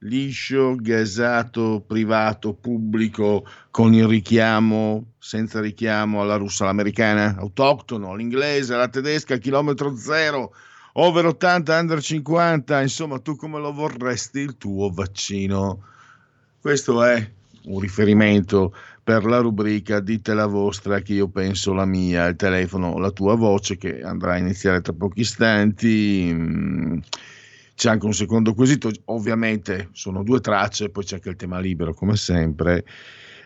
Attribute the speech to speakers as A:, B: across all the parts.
A: Liscio, gasato, privato, pubblico, con il richiamo, senza richiamo alla russa, all'americana, autoctono, all'inglese, alla tedesca, chilometro zero, over 80, under 50, insomma, tu come lo vorresti il tuo vaccino? Questo è un riferimento per la rubrica Dite la vostra, che io penso la mia, il telefono, la tua voce, che andrà a iniziare tra pochi istanti. C'è anche un secondo quesito, ovviamente sono due tracce, poi c'è anche il tema libero come sempre.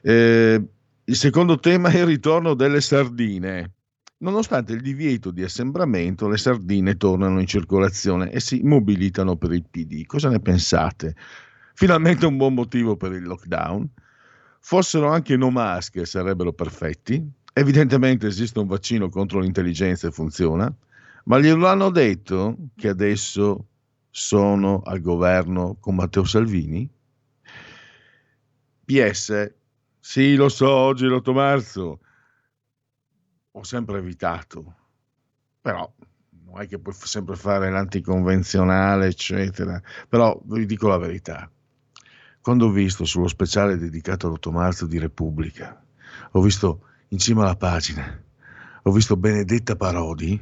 A: Eh, il secondo tema è il ritorno delle sardine. Nonostante il divieto di assembramento, le sardine tornano in circolazione e si mobilitano per il PD. Cosa ne pensate? Finalmente un buon motivo per il lockdown. Fossero anche no mask sarebbero perfetti. Evidentemente esiste un vaccino contro l'intelligenza e funziona, ma glielo hanno detto che adesso sono al governo con Matteo Salvini? PS, sì, lo so, oggi è l'8 marzo, ho sempre evitato, però non è che puoi sempre fare l'anticonvenzionale, eccetera, però vi dico la verità. Quando ho visto sullo speciale dedicato all'8 marzo di Repubblica, ho visto in cima alla pagina, ho visto Benedetta Parodi,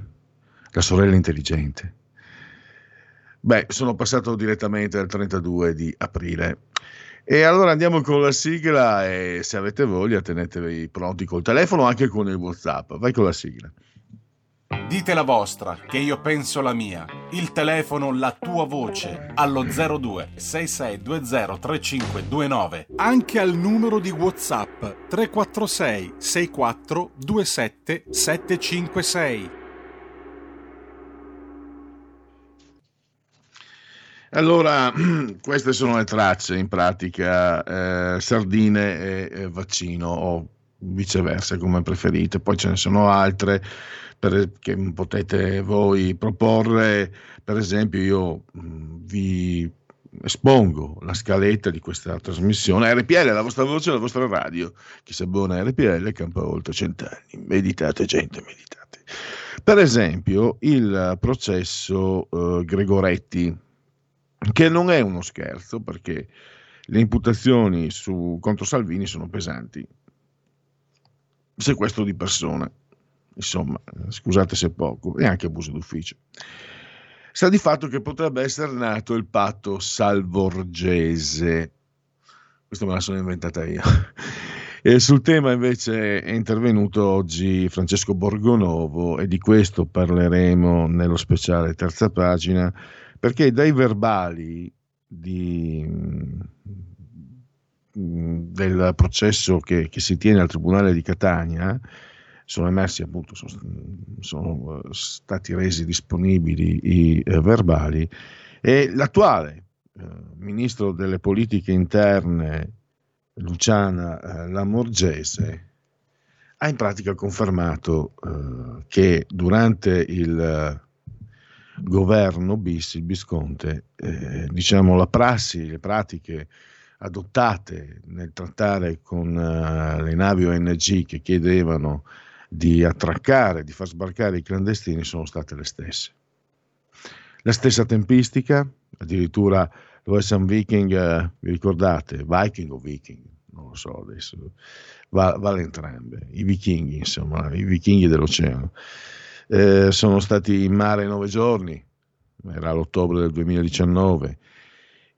A: la sorella intelligente, Beh, sono passato direttamente al 32 di aprile. E allora andiamo con la sigla e se avete voglia tenetevi pronti col telefono anche con il WhatsApp. Vai con la sigla.
B: Dite la vostra, che io penso la mia. Il telefono, la tua voce, allo 02 6620 3529. Anche al numero di WhatsApp 346 64 27 756.
A: Allora, queste sono le tracce in pratica, eh, sardine e, e, vaccino o viceversa come preferite, poi ce ne sono altre per, che potete voi proporre, per esempio io mh, vi espongo la scaletta di questa trasmissione, RPL, la vostra voce, la vostra radio, chi si abbona a RPL campa oltre cent'anni, meditate gente, meditate. Per esempio il processo eh, Gregoretti, che non è uno scherzo perché le imputazioni su, contro Salvini sono pesanti. Sequestro di persona, insomma, scusate se poco, e anche abuso d'ufficio. Sta di fatto che potrebbe essere nato il patto salvorgese. Questo me la sono inventata io. E sul tema invece è intervenuto oggi Francesco Borgonovo e di questo parleremo nello speciale terza pagina perché dai verbali di, mm, del processo che, che, si tiene al Tribunale di Catania sono emersi appunto, sono, sono eh, stati resi disponibili i eh, verbali e l'attuale eh, ministro delle politiche interne Luciana eh, Lamorgese ha in pratica confermato eh, che durante il governo bis, il Visconte, eh, diciamo la prassi, le pratiche adottate nel trattare con uh, le navi ONG che chiedevano di attraccare, di far sbarcare i clandestini sono state le stesse. La stessa tempistica, addirittura l'OSM Viking, uh, vi ricordate, Viking o Viking? Non lo so adesso, Va, vale entrambe, i vichinghi insomma, i vichinghi dell'oceano. Eh, sono stati in mare nove giorni, era l'ottobre del 2019,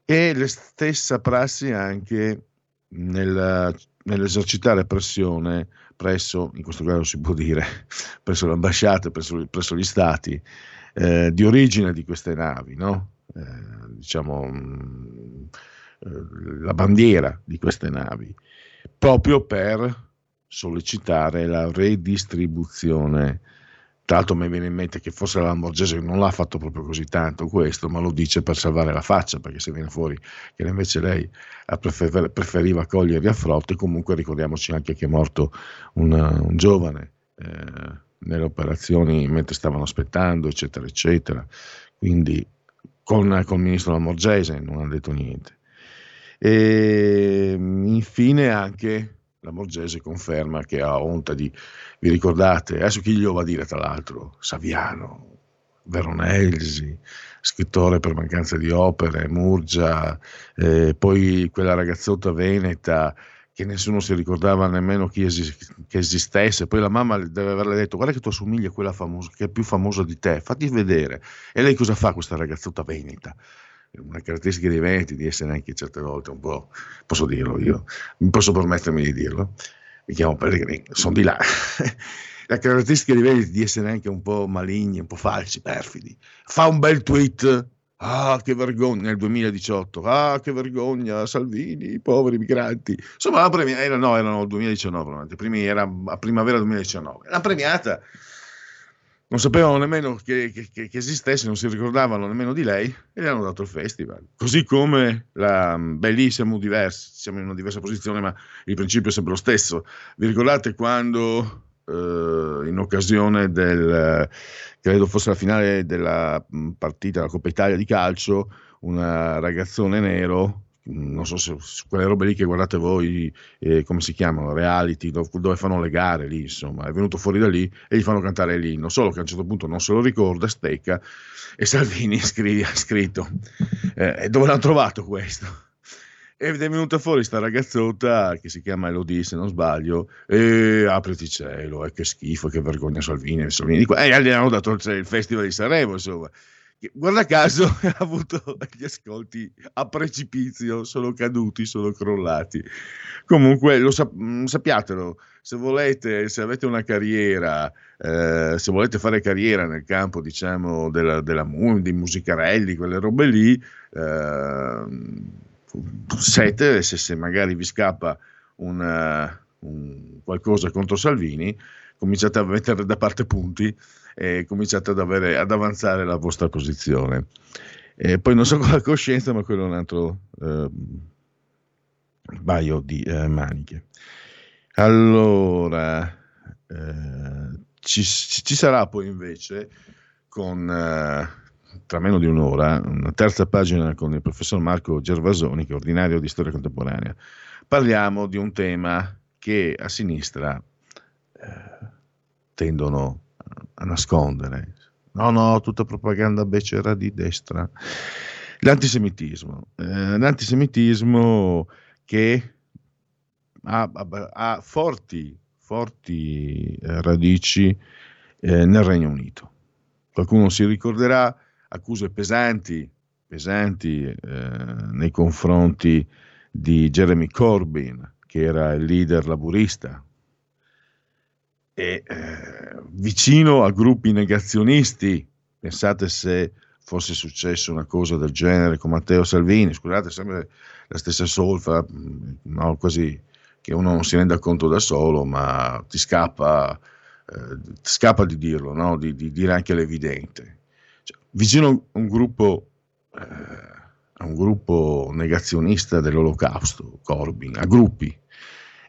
A: e la stessa prassi anche nel, nell'esercitare pressione presso, in questo caso si può dire, presso le ambasciate, presso, presso gli stati eh, di origine di queste navi, no? eh, diciamo mm, la bandiera di queste navi, proprio per sollecitare la redistribuzione tra l'altro mi viene in mente che forse la Lamborghese non l'ha fatto proprio così tanto questo, ma lo dice per salvare la faccia, perché se viene fuori che invece lei preferiva coglierli a frotte, comunque ricordiamoci anche che è morto un, un giovane eh, nelle operazioni mentre stavano aspettando, eccetera, eccetera. Quindi con, con il ministro Lamborghese non ha detto niente. E infine anche la Morgese conferma che ha onta di, vi ricordate, adesso chi glielo va a dire tra l'altro? Saviano, Veronelsi, scrittore per mancanza di opere, Murgia, eh, poi quella ragazzotta veneta che nessuno si ricordava nemmeno chi es- che esistesse, poi la mamma deve averle detto guarda che tu assomigli a quella famosa, che è più famosa di te, fatti vedere. E lei cosa fa questa ragazzotta veneta? Una caratteristica dei Veneti di essere anche certe volte un po', posso dirlo io, posso permettermi di dirlo, mi chiamo Pellegrini, sono di là. La caratteristica dei Veneti di essere anche un po' maligni, un po' falsi, perfidi. Fa un bel tweet, ah che vergogna, nel 2018, ah che vergogna, Salvini, poveri migranti. Insomma, la premiata, era, no, erano il 2019, primi, era a primavera 2019. La premiata non sapevano nemmeno che, che, che, esistesse, non si ricordavano nemmeno di lei e le hanno dato il festival. Così come, la, beh lì siamo diversi, siamo in una diversa posizione, ma il principio è sempre lo stesso. Vi ricordate quando eh, in occasione del, credo fosse la finale della partita della Coppa Italia di calcio, un ragazzone nero non so se quelle robe lì che guardate voi, eh, come si chiamano, reality, dove, fanno le gare lì, insomma, è venuto fuori da lì e gli fanno cantare l'inno, solo che a un certo punto non se lo ricorda, stecca, e Salvini scri- ha scritto, eh, dove l'hanno trovato questo? Ed è venuta fuori sta ragazzotta che si chiama Elodie, se non sbaglio, e apriti cielo, eh, che schifo, che vergogna Salvini, Salvini di qua. E gli hanno dato il festival di Sanremo, insomma guarda caso ha avuto gli ascolti a precipizio, sono caduti, sono crollati. Comunque lo sap- mm, sappiatelo, se volete, se avete una carriera, eh, se volete fare carriera nel campo, diciamo, della, della di musicarelli, quelle robe lì, eh, siete, se, se, magari vi scappa una, un, qualcosa contro Salvini, cominciate a mettere da parte punti e cominciate ad, avere, ad avanzare la vostra posizione. E poi non so con la coscienza, ma quello è un altro eh, paio di eh, maniche. Allora, eh, ci, ci, sarà poi invece con eh, tra meno di un'ora una terza pagina con il professor Marco Gervasoni, che è ordinario di storia contemporanea. Parliamo di un tema che a sinistra eh, tendono a nascondere. No, no, tutta propaganda becera di destra. L'antisemitismo. Eh, l'antisemitismo che ha, ha, forti, forti eh, radici eh, nel Regno Unito. Qualcuno si ricorderà accuse pesanti, pesanti eh, nei confronti di Jeremy Corbyn, che era il leader laburista e eh, vicino a gruppi negazionisti. Pensate se fosse successo una cosa del genere con Matteo Salvini, scusate, sempre la stessa solfa, mm, no, quasi che uno non si renda conto da solo, ma ti scappa, eh, ti scappa di dirlo, no? di, di, dire anche l'evidente. Cioè, vicino a un gruppo, eh, a un gruppo negazionista dell'olocausto, Corbyn, a gruppi,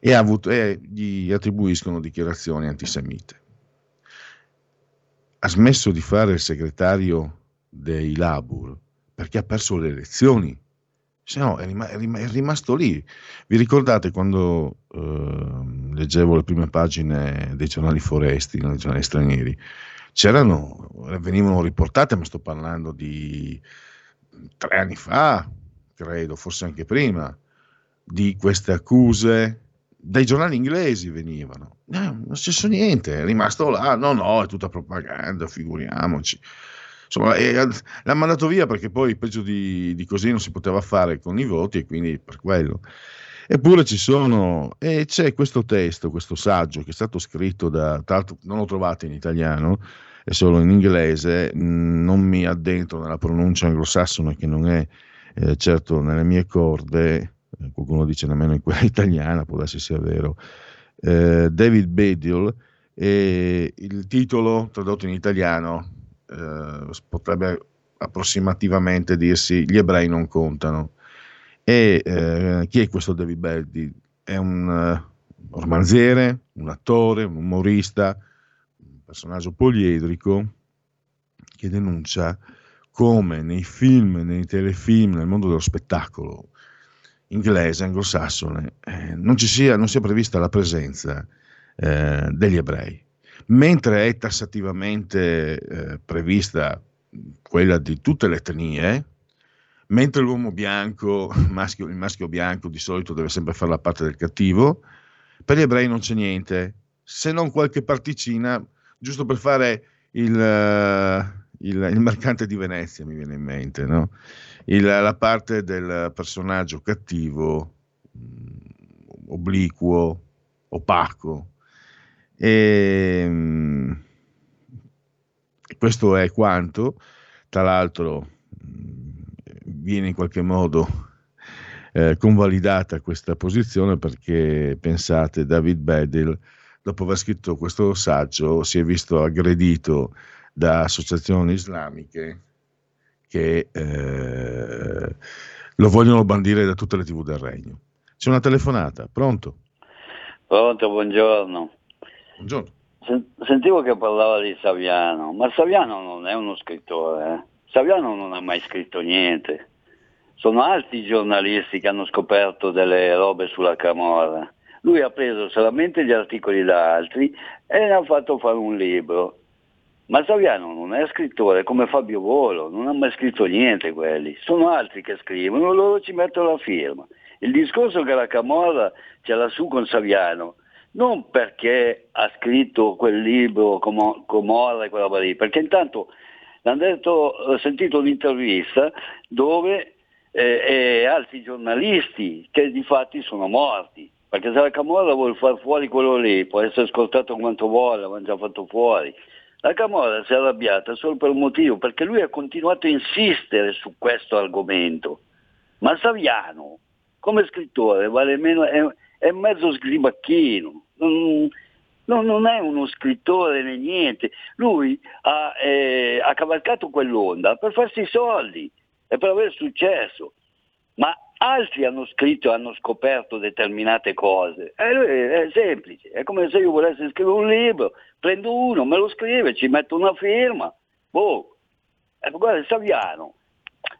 A: e, avuto, e gli attribuiscono dichiarazioni antisemite. Ha smesso di fare il segretario dei Labur perché ha perso le elezioni se no è, rim- è, rimasto lì. Vi ricordate quando eh, leggevo le prime pagine dei giornali foresti, dei giornali stranieri? C'erano, venivano riportate, ma sto parlando di tre anni fa, credo, forse anche prima, di queste accuse dai giornali inglesi venivano. Eh, non è successo niente, è rimasto là. No, no, è tutta propaganda, figuriamoci. Insomma, eh, l'ha mandato via perché poi peggio di, di, così non si poteva fare con i voti e quindi per quello. Eppure ci sono, e c'è questo testo, questo saggio che è stato scritto da, tra l'altro non lo trovate in italiano, è solo in inglese, non mi addentro nella pronuncia anglosassone che non è eh, certo nelle mie corde, qualcuno dice nemmeno in quella italiana, può darsi sia vero, eh, David Bedial, e il titolo tradotto in italiano eh, potrebbe approssimativamente dirsi gli ebrei non contano. E eh, chi è questo David Beldi? È un uh, romanziere, un attore, un umorista, un personaggio poliedrico che denuncia come nei film, nei telefilm, nel mondo dello spettacolo inglese, anglosassone, eh, non, sia, non sia prevista la presenza eh, degli ebrei mentre è tassativamente eh, prevista quella di tutte le etnie, mentre l'uomo bianco, maschio, il maschio bianco di solito deve sempre fare la parte del cattivo, per gli ebrei non c'è niente, se non qualche particina, giusto per fare il, uh, il, il mercante di Venezia, mi viene in mente, no? Il, la parte del personaggio cattivo, mh, obliquo, opaco, e, ehm, questo è quanto, tra l'altro viene in qualche modo eh, convalidata questa posizione perché pensate David Bedell dopo aver scritto questo saggio si è visto aggredito da associazioni islamiche che eh, lo vogliono bandire da tutte le tv del regno. C'è una telefonata, pronto?
C: Pronto, buongiorno.
A: Buongiorno.
C: Sentivo che parlava di Saviano, ma Saviano non è uno scrittore, eh? Saviano non ha mai scritto niente. Sono altri giornalisti che hanno scoperto delle robe sulla Camorra. Lui ha preso solamente gli articoli da altri e ne ha fatto fare un libro. Ma Saviano non è scrittore come Fabio Volo, non ha mai scritto niente quelli. Sono altri che scrivono, loro ci mettono la firma. Il discorso che la Camorra ce l'ha su con Saviano non perché ha scritto quel libro Comorra e quella roba lì, perché intanto detto, ho sentito un'intervista dove eh, altri giornalisti che di fatti sono morti, perché se la Camorra vuole far fuori quello lì, può essere ascoltato quanto vuole, l'hanno già fatto fuori. La Camorra si è arrabbiata solo per un motivo, perché lui ha continuato a insistere su questo argomento. Ma Saviano, come scrittore, vale meno, è, è mezzo sgribacchino. Non, non, è uno scrittore né niente, lui ha, eh, ha cavalcato quell'onda per farsi soldi e per avere successo, ma altri hanno scritto e hanno scoperto determinate cose. E lui è semplice, è come se io volessi scrivere un libro, prendo uno, me lo scrive, ci metto una firma, boh, e guarda Saviano,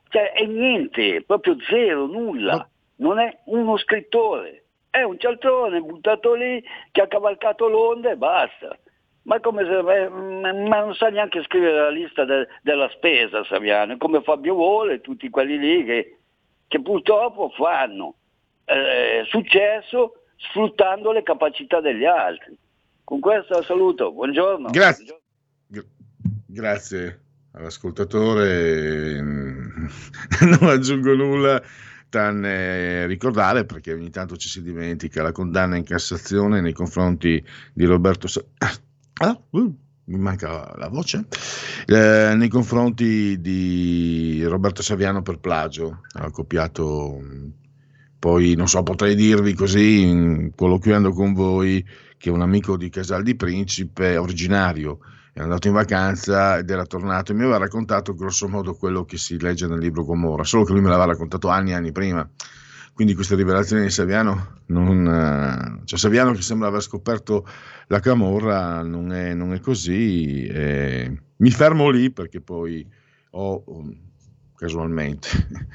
C: cioè è niente, proprio zero, nulla, non è uno scrittore è un cialtrone buttato lì che ha cavalcato l'onda e basta. Ma, come se, eh, ma non sa neanche scrivere la lista de, della spesa Saviano, come Fabio Vole, tutti quelli lì che, che purtroppo fanno eh, successo sfruttando le capacità degli altri. Con questo saluto, buongiorno.
A: Grazie. Grazie all'ascoltatore, non aggiungo nulla tranne ricordare, perché ogni tanto ci si dimentica, la condanna in Cassazione nei confronti di Roberto... Ah, uh, mi manca la voce, eh, nei confronti di Roberto Saviano per plagio, ha copiato, poi non so, potrei dirvi così, colloquiando con voi, che un amico di Casal di Principe, originario era andato in vacanza ed era tornato e mi aveva raccontato grosso modo quello che si legge nel libro Gomorra, solo che lui me l'aveva raccontato anni e anni prima. Quindi queste rivelazioni di Saviano, non, eh, cioè Saviano che sembra aver scoperto la Camorra, non è, non è così. Eh, mi fermo lì perché poi ho, casualmente,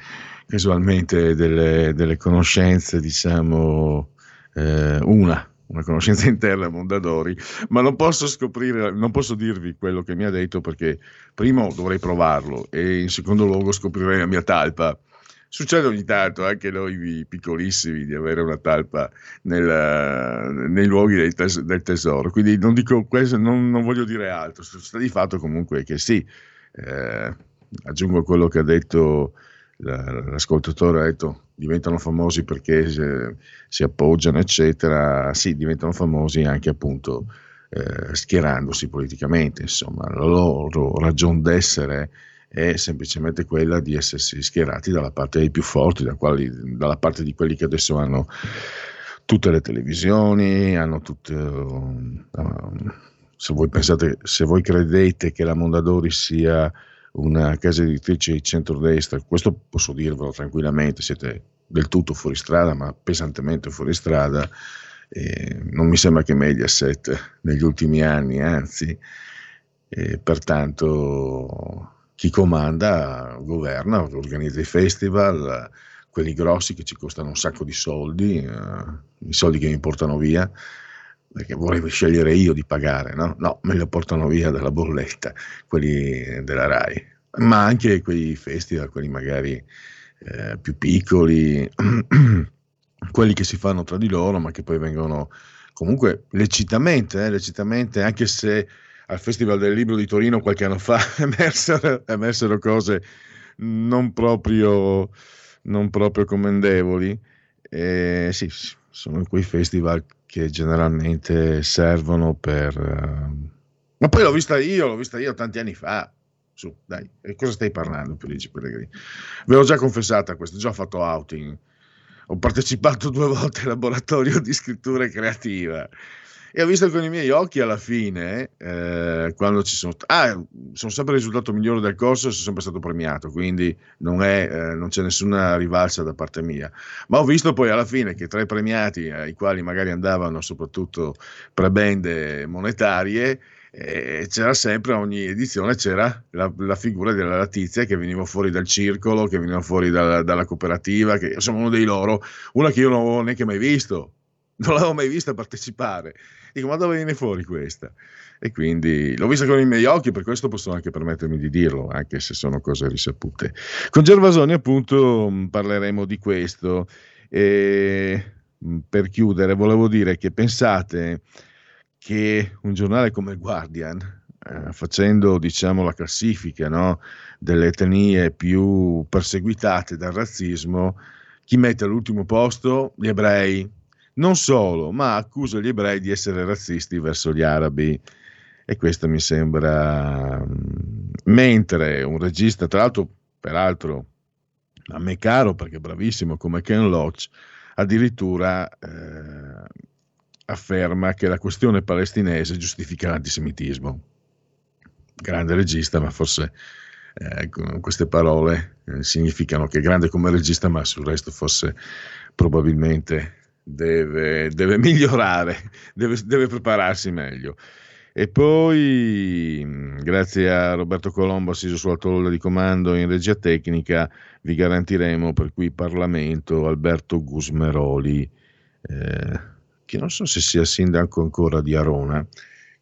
A: casualmente delle, delle conoscenze, diciamo, eh, una, una conoscenza interna a Mondadori, ma non posso scoprire, non posso dirvi quello che mi ha detto perché primo dovrei provarlo e in secondo luogo scoprirei la mia talpa. Succede ogni tanto anche noi piccolissimi di avere una talpa nel, nei luoghi tes- del tesoro, quindi non, dico questo, non, non voglio dire altro, sta di fatto comunque che sì, eh, aggiungo quello che ha detto l'ascoltatore ha detto diventano famosi perché si, si appoggiano, eccetera, sì, diventano famosi anche appunto eh, schierandosi politicamente, insomma, la loro ragione d'essere è semplicemente quella di essersi schierati dalla parte dei più forti, da quali, dalla parte di quelli che adesso hanno tutte le televisioni, hanno tutte... Uh, se voi pensate, se voi credete che la Mondadori sia una casa editrice di centrodestra, questo posso dirvelo tranquillamente, siete del tutto fuori strada, ma pesantemente fuori strada. Eh, non mi sembra che Mediaset negli ultimi anni, anzi, eh, pertanto chi comanda governa, organizza i festival, quelli grossi che ci costano un sacco di soldi, eh, i soldi che mi portano via, perché volevo scegliere io di pagare, no? No, me li portano via dalla bolletta, quelli della RAI, ma anche quei festival, quelli magari eh, più piccoli, quelli che si fanno tra di loro, ma che poi vengono comunque lecitamente, eh, lecitamente, anche se al Festival del Libro di Torino qualche anno fa emersero, emersero cose non proprio, non proprio commendevoli. Eh, sì, sono quei festival che generalmente servono per... Uh... Ma poi l'ho vista io, l'ho vista io tanti anni fa. Su, dai, e cosa stai parlando, Pelleggi Pellegrini? Ve l'ho già confessata questa, già fatto outing. Ho partecipato due volte al laboratorio di scrittura creativa e ho visto con i miei occhi alla fine, eh, quando ci sono... Ah, sono sempre il risultato migliore del corso e sono sempre stato premiato, quindi non, è, eh, non c'è nessuna rivalsa da parte mia. Ma ho visto poi alla fine che tra i premiati, ai quali magari andavano soprattutto prebende monetarie, eh, c'era sempre, a ogni edizione c'era la, la, figura della tizia che veniva fuori dal circolo, che veniva fuori dalla, dalla cooperativa, che insomma uno dei loro, una che io non avevo neanche mai visto, non l'avevo mai vista partecipare. Dico, ma dove viene fuori questa? E quindi l'ho vista con i miei occhi, per questo posso anche permettermi di dirlo, anche se sono cose risapute. Con Gervasoni, appunto, mm, parleremo di questo. E mm, per chiudere, volevo dire che pensate che un giornale come Guardian, eh, facendo diciamo la classifica no, delle etnie più perseguitate dal razzismo, chi mette all'ultimo posto? Gli ebrei non solo, ma accusa gli ebrei di essere razzisti verso gli arabi. E questo mi sembra. Mm, mentre un regista, tra l'altro, peraltro a me caro perché bravissimo come Ken Loach, addirittura eh, afferma che la questione palestinese giustifica l'antisemitismo. Grande regista, ma forse eh, queste parole eh, significano che è grande come regista, ma sul resto forse probabilmente deve, deve migliorare, deve, deve, prepararsi meglio. E poi, grazie a Roberto Colombo, assiso sulla tolla di comando in regia tecnica, vi garantiremo per cui Parlamento Alberto Gusmeroli, eh, che non so se sia sindaco ancora di Arona,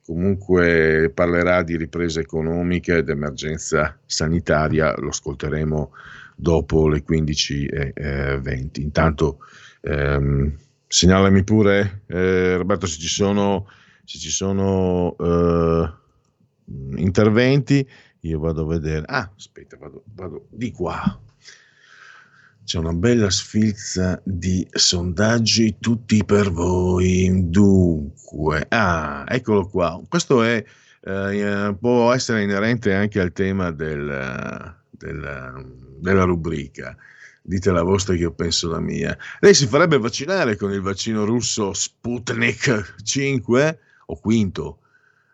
A: comunque parlerà di ripresa economica ed emergenza sanitaria, lo ascolteremo dopo le 15.20. Intanto ehm, segnalami pure, eh, Roberto, se ci sono, se ci sono eh, interventi. Io vado a vedere. Ah, aspetta, vado, vado di qua. C'è una bella sfilza di sondaggi tutti per voi. Dunque, ah, eccolo qua. Questo è, eh, può essere inerente anche al tema del, del, della rubrica dite la vostra che io penso la mia. Lei si farebbe vaccinare con il vaccino russo Sputnik 5 o quinto,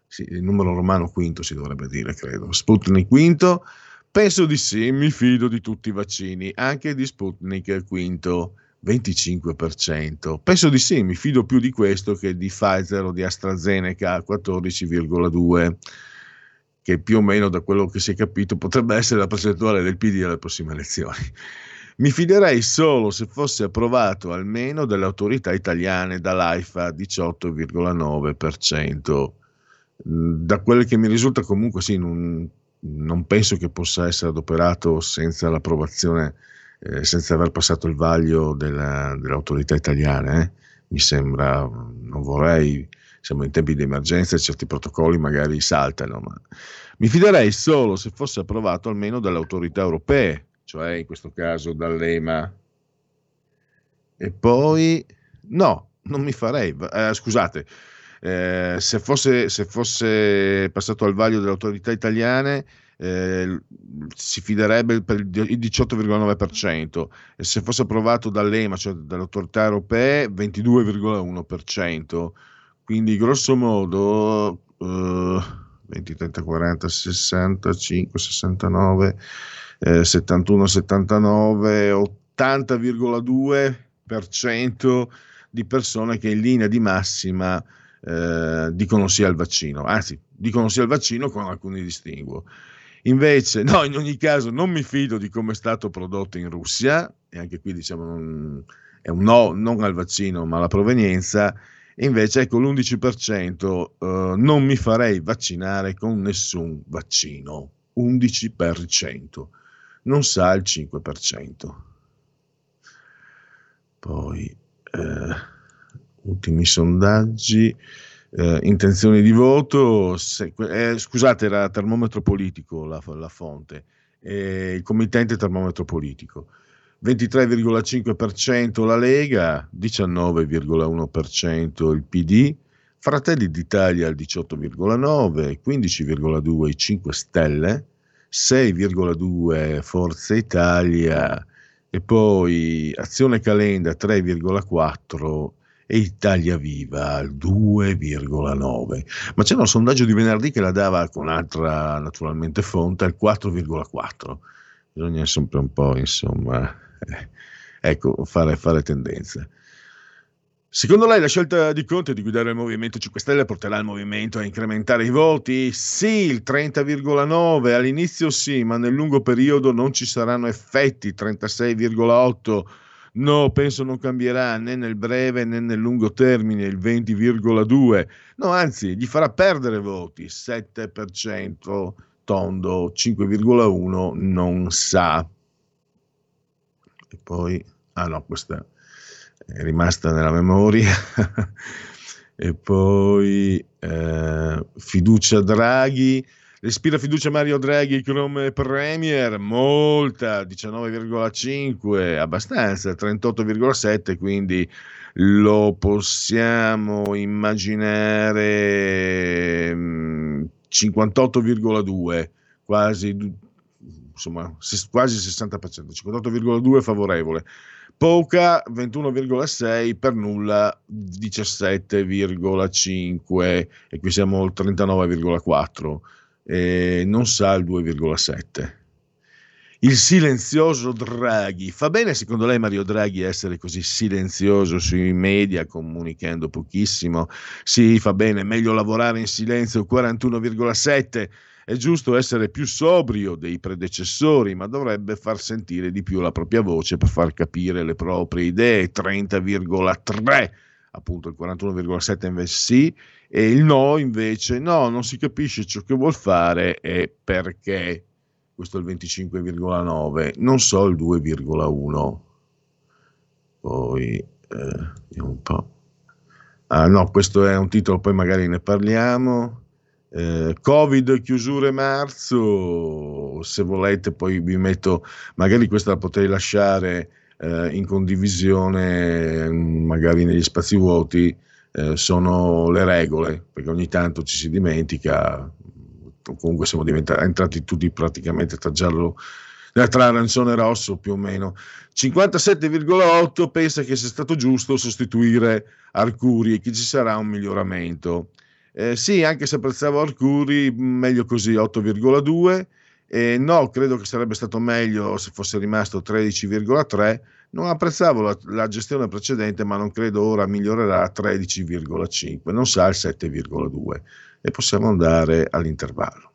A: sì, il numero romano quinto si dovrebbe dire, credo. Sputnik quinto. Penso di sì, mi fido di tutti i vaccini, anche di Sputnik quinto. 25%. Penso di sì, mi fido più di questo che di Pfizer o di AstraZeneca 14,2%, che più o meno da quello che si è capito potrebbe essere la percentuale del PD alle prossime elezioni. Mi fiderei solo se fosse approvato almeno dalle autorità italiane dall'AIFA 18,9%. Mm, da quel che mi risulta comunque sì, non, non penso che possa essere adoperato senza l'approvazione, eh, senza aver passato il vaglio della, autorità italiane. Eh. Mi sembra, non vorrei, siamo in tempi di emergenza e certi protocolli magari saltano, ma mi fiderei solo se fosse approvato almeno dalle autorità europee cioè in questo caso dall'EMA. E poi, no, non mi farei, eh, scusate, eh, se, fosse, se, fosse, passato al vaglio delle autorità italiane eh, si fiderebbe per il 18,9% e se fosse approvato dall'EMA, cioè dalle autorità europee, 22,1%. Quindi grosso modo eh, 20, 30, 40, 65, 69 eh, 71-79, 80,2% di persone che in linea di massima eh, dicono sì al vaccino, anzi dicono sì al vaccino con alcuni distinguo. Invece, no, in ogni caso non mi fido di come è stato prodotto in Russia, e anche qui diciamo non, è un no non al vaccino ma alla provenienza, invece ecco l'11% eh, non mi farei vaccinare con nessun vaccino, 11% non sa il 5%. Poi, eh, ultimi sondaggi, eh, intenzioni di voto, se, eh, scusate, era termometro politico la, la fonte, il committente termometro politico. 23,5% la Lega, 19,1% il PD, Fratelli d'Italia al 18,9%, 15,2% i 5 Stelle, 6,2 Forza Italia e poi Azione Calenda 3,4 e Italia Viva al 2,9. Ma c'era un sondaggio di venerdì che la dava con altra naturalmente fonte al 4,4. Bisogna sempre un po', insomma, eh, ecco, fare, fare tendenza. Secondo lei la scelta di Conte di guidare il Movimento 5 Stelle porterà il movimento a incrementare i voti? Sì, il 30,9 all'inizio sì, ma nel lungo periodo non ci saranno effetti, 36,8 no, penso non cambierà né nel breve né nel lungo termine, il 20,2 no, anzi, gli farà perdere voti, 7% tondo, 5,1 non sa. E poi, ah no, questa è rimasta nella memoria. e poi eh, fiducia Draghi, respira fiducia Mario Draghi come Premier, molta, 19,5, abbastanza, 38,7, quindi lo possiamo immaginare 58,2, mm, quasi, insomma, quasi 60%, 58,2 favorevole. Poca 21,6 per nulla 17,5 e qui siamo al 39,4 e non sa il 2,7 il silenzioso Draghi. Fa bene secondo lei Mario Draghi essere così silenzioso sui media comunicando pochissimo? Sì fa bene meglio lavorare in silenzio 41,7 è giusto essere più sobrio dei predecessori, ma dovrebbe far sentire di più la propria voce per far capire le proprie idee. 30,3 appunto il 41,7 invece sì, e il no invece no, non si capisce ciò che vuol fare e perché. Questo è il 25,9, non so il 2,1. Poi, eh, vediamo un po'. Ah no, questo è un titolo, poi magari ne parliamo. Eh, Covid, chiusure marzo, se volete poi vi metto, magari questa la potrei lasciare eh, in condivisione, magari negli spazi vuoti, eh, sono le regole, perché ogni tanto ci si dimentica, comunque siamo entrati tutti praticamente tra giallo, tra arancione e rosso più o meno. 57,8 pensa che sia stato giusto sostituire Arcuri e che ci sarà un miglioramento. Eh, sì, anche se apprezzavo Arcuri, meglio così 8,2. Eh, no, credo che sarebbe stato meglio se fosse rimasto 13,3. Non apprezzavo la, la, gestione precedente, ma non credo ora migliorerà a 13,5. Non sa il 7,2. E possiamo andare all'intervallo.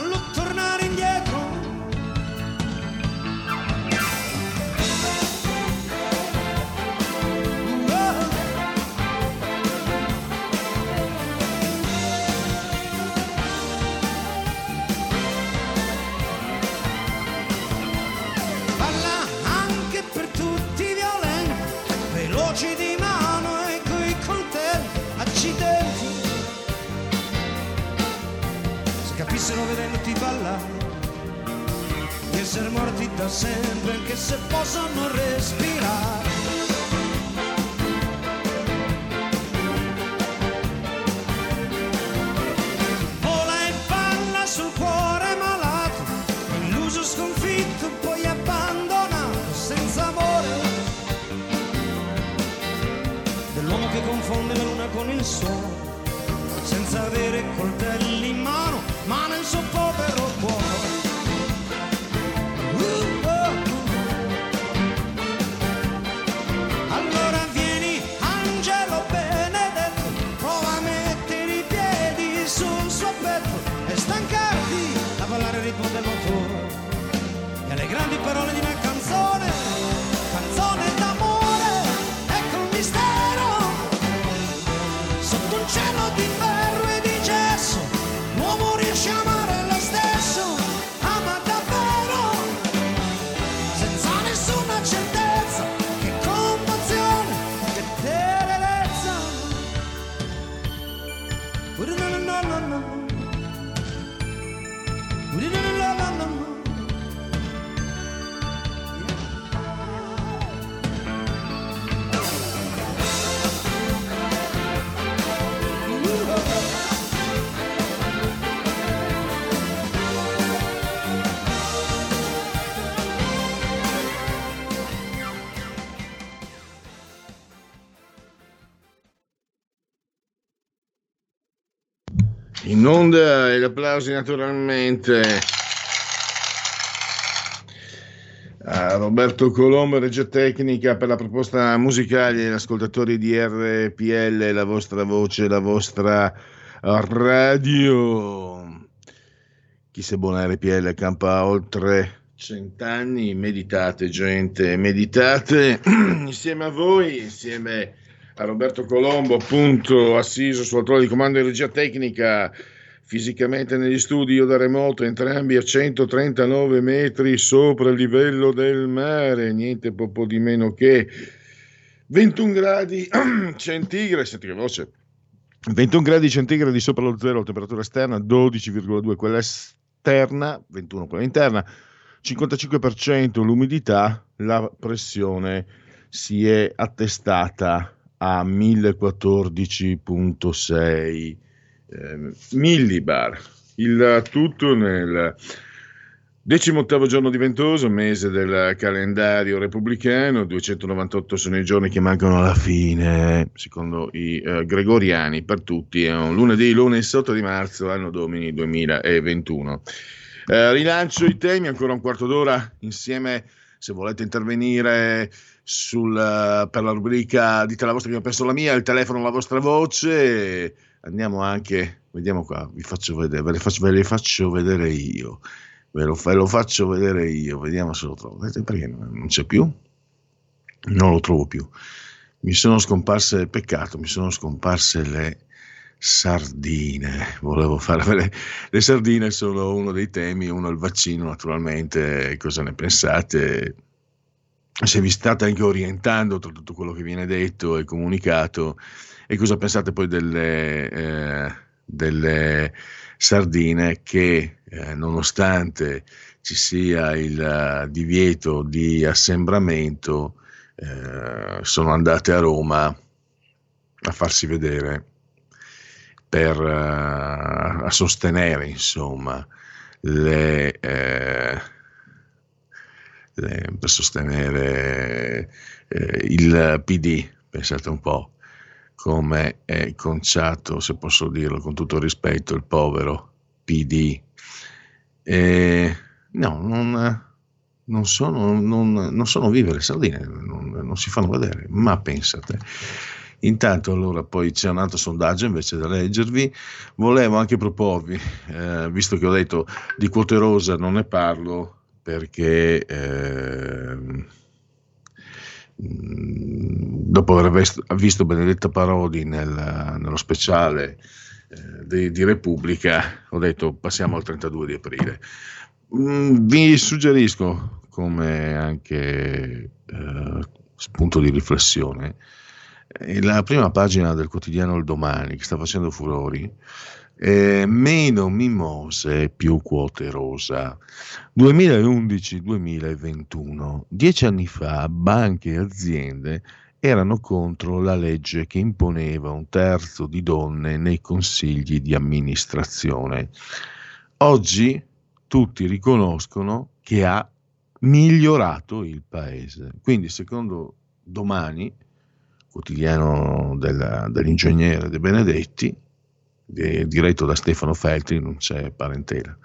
D: Fallo tornare indietro ballare, di essere morti da sempre anche se possono respirare. Vola e balla sul cuore malato, illuso sconfitto, poi abbandonato senza amore. Dell'uomo che confonde la luna con il sole, senza avere coltelli
A: gli applausi naturalmente a Roberto Colombo, regia tecnica per la proposta musicale agli ascoltatori di RPL, la vostra voce, la vostra radio. Chi se buona RPL campa oltre cent'anni, meditate gente, meditate insieme a voi, insieme a Roberto Colombo, appunto assiso sul trono di comando di regia tecnica, fisicamente negli studi, io da remoto, entrambi a 139 metri sopra il livello del mare, niente po' di meno che 21 gradi centigradi, senti che voce, 21 gradi centigradi sopra lo zero, temperatura esterna 12,2, quella esterna, 21 quella interna, 55% l'umidità, la pressione si è attestata a 1014.6 eh, millibar. Il tutto nel decimottavo giorno di Ventoso, mese del calendario repubblicano, 298 sono i giorni che mancano alla fine, secondo i eh, gregoriani, per tutti, è un lunedì, lunedì 8 di marzo, anno domini 2021. Eh, rilancio i temi, ancora un quarto d'ora insieme, se volete intervenire sul, per la rubrica Dite la vostra che io penso la mia, il telefono la vostra voce. Andiamo anche, vediamo qua, vi faccio vedere, ve le faccio, ve le faccio vedere io. Ve lo, ve lo, faccio vedere io, vediamo se lo trovo. Vedete perché non c'è più? Non lo trovo più. Mi sono scomparse, peccato, mi sono scomparse le sardine. Volevo farvele. Le sardine sono uno dei temi, uno il vaccino naturalmente, cosa ne pensate? se vi state anche orientando tra tutto quello che viene detto e comunicato e cosa pensate poi delle, eh, delle sardine che eh, nonostante ci sia il uh, divieto di assembramento eh, sono andate a Roma a farsi vedere per uh, a sostenere insomma le eh, per sostenere eh, il PD, pensate un po' come è conciato, se posso dirlo con tutto rispetto, il povero PD. Eh, no, non, non, sono, non, non sono vive le sardine, non, non, si fanno vedere, ma pensate. Intanto allora poi c'è un altro sondaggio invece da leggervi, volevo anche proporvi, eh, visto che ho detto di quote rosa non ne parlo, perché eh, dopo aver visto Benedetta Parodi nel, nello speciale eh, di, di, Repubblica ho detto passiamo al 32 di aprile. Mm, vi suggerisco come anche eh, spunto di riflessione eh, la prima pagina del quotidiano Il Domani che sta facendo furori eh, meno mimose, più quote rosa. 2011-2021, dieci anni fa, banche e aziende erano contro la legge che imponeva un terzo di donne nei consigli di amministrazione. Oggi tutti riconoscono che ha migliorato il paese. Quindi, secondo domani, quotidiano della, dell'ingegnere De Benedetti, diretto da Stefano Feltri, non c'è parentela.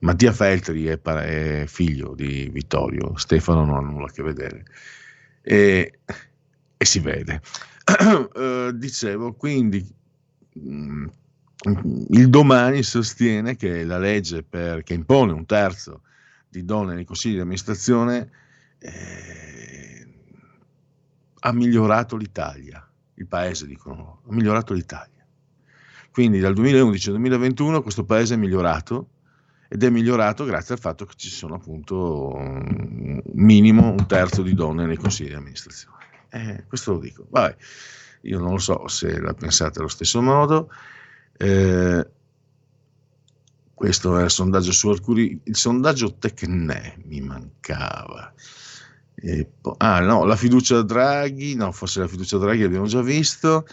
A: Mattia Feltri è, par- è, figlio di Vittorio, Stefano non ha nulla a che vedere. E, e si vede. uh, dicevo, quindi mh, mm, il domani sostiene che la legge per, che impone un terzo di donne nei consigli di amministrazione eh, ha migliorato l'Italia, il paese dicono, ha migliorato l'Italia. Quindi dal 2011 al 2021 questo paese è migliorato ed è migliorato grazie al fatto che ci sono appunto un minimo un terzo di donne nei consigli di amministrazione. Eh, questo lo dico. Vabbè, io non lo so se la pensate allo stesso modo. Eh, questo è il sondaggio su Arcuri, il sondaggio Tecne mi mancava. Po- ah no, la fiducia a Draghi, no, forse la fiducia a Draghi l'abbiamo già visto.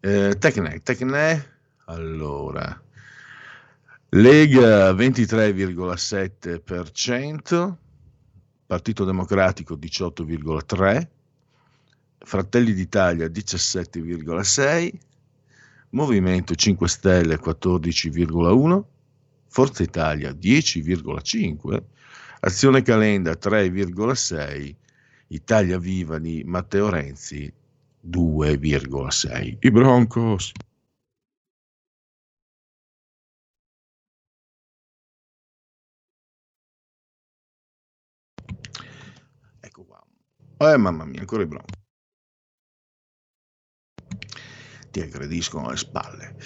A: Eh, Tecne, Tecne, allora, Lega 23,7%, Partito Democratico 18,3%, Fratelli d'Italia 17,6%, Movimento 5 Stelle 14,1%, Forza Italia 10,5%, Azione Calenda 3,6%, Italia Viva di Matteo Renzi 2,6%. I Broncos. Eh mamma mia, ancora i Broncos. Ti aggrediscono alle spalle.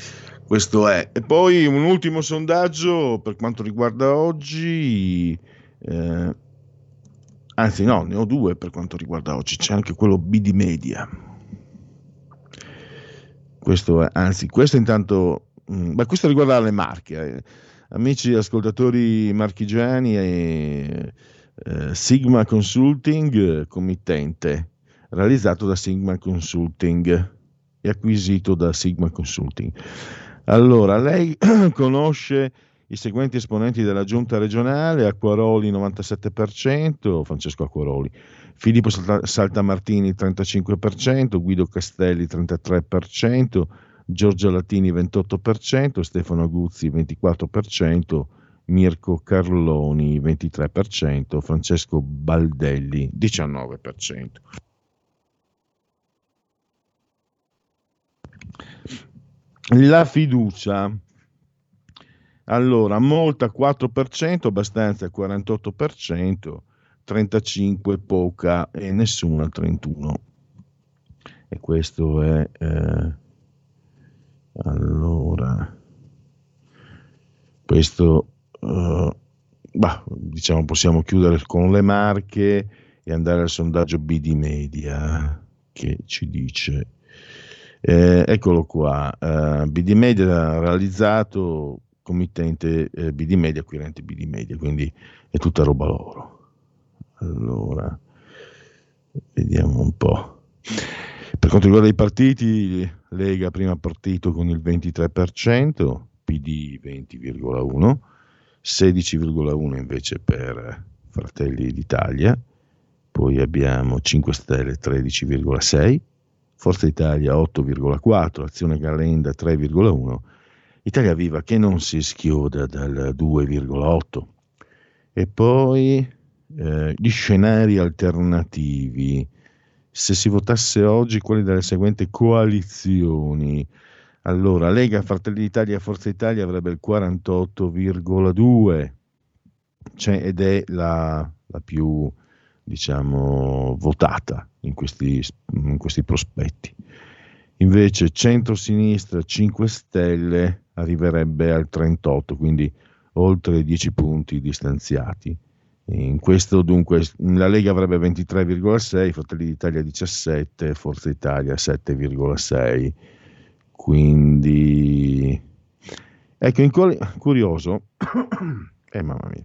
A: Questo è. E poi un ultimo sondaggio per quanto riguarda oggi. Eh, anzi, no, ne ho due per quanto riguarda oggi. C'è anche quello BD Media. Questo è, anzi, questo intanto. Mh, beh, questo riguarda le marche. Eh. Amici ascoltatori marchigiani e eh, Sigma Consulting, committente, realizzato da Sigma Consulting e acquisito da Sigma Consulting. Allora, lei conosce i seguenti esponenti della giunta regionale, Acquaroli 97%, Francesco Acquaroli, Filippo Saltamartini 35%, Guido Castelli 33%, Giorgio Latini 28%, Stefano Aguzzi 24%, Mirko Carloni 23%, Francesco Baldelli 19%. La fiducia. Allora, molta 4%, abbastanza 48%, 35 poca e nessuna 31. E questo è eh, allora questo uh, bah, diciamo possiamo chiudere con le marche e andare al sondaggio BD Media che ci dice eh, eccolo qua, uh, BD Media realizzato committente eh, BD Media, acquirente BD Media, quindi è tutta roba loro. Allora, vediamo un po'. Per quanto riguarda i partiti, Lega prima partito con il 23%, PD 20,1%, 16,1% invece per Fratelli d'Italia, poi abbiamo 5 Stelle 13,6%, Forza Italia 8,4, Azione Calenda 3,1, Italia Viva che non si schioda dal 2,8. E poi eh, gli scenari alternativi. Se si votasse oggi quelli delle seguenti coalizioni, allora Lega, Fratelli d'Italia Forza Italia avrebbe il 48,2 cioè, ed è la, la più diciamo, votata in questi, in questi prospetti. Invece centro-sinistra 5 Stelle arriverebbe al 38, quindi oltre 10 punti distanziati. In questo dunque la Lega avrebbe 23,6, Fratelli d'Italia 17, Forza Italia 7,6. Quindi ecco, in quali, curioso, eh mamma mia,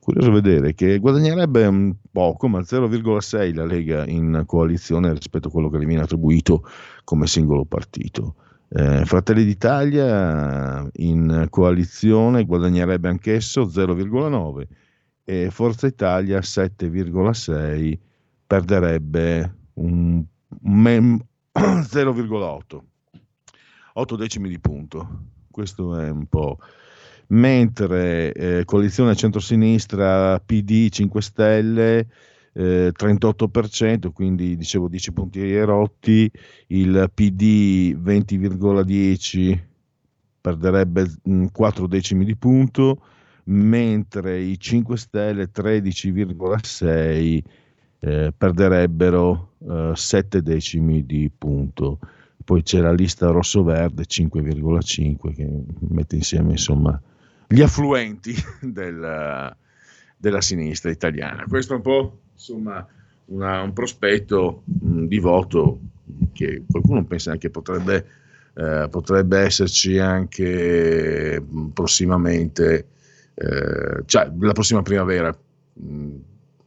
A: Curioso vedere che guadagnerebbe un poco, ma 0,6 la Lega in coalizione rispetto a quello che le viene attribuito come singolo partito. Eh, Fratelli d'Italia in coalizione guadagnerebbe anch'esso 0,9 e Forza Italia 7,6 perderebbe un, un 0,8 8 decimi di punto. Questo è un po' mentre eh, coalizione centrosinistra PD 5 Stelle eh, 38%, quindi dicevo 10 punti erotti, il PD 20,10 perderebbe 4 decimi di punto, mentre i 5 Stelle 13,6 eh, perderebbero eh, 7 decimi di punto. Poi c'è la lista rosso-verde 5,5 che mette insieme insomma gli affluenti della, della sinistra italiana. Questo è un po' insomma una, un prospetto di voto che qualcuno pensa anche potrebbe, eh, potrebbe esserci anche prossimamente, eh, cioè la prossima primavera,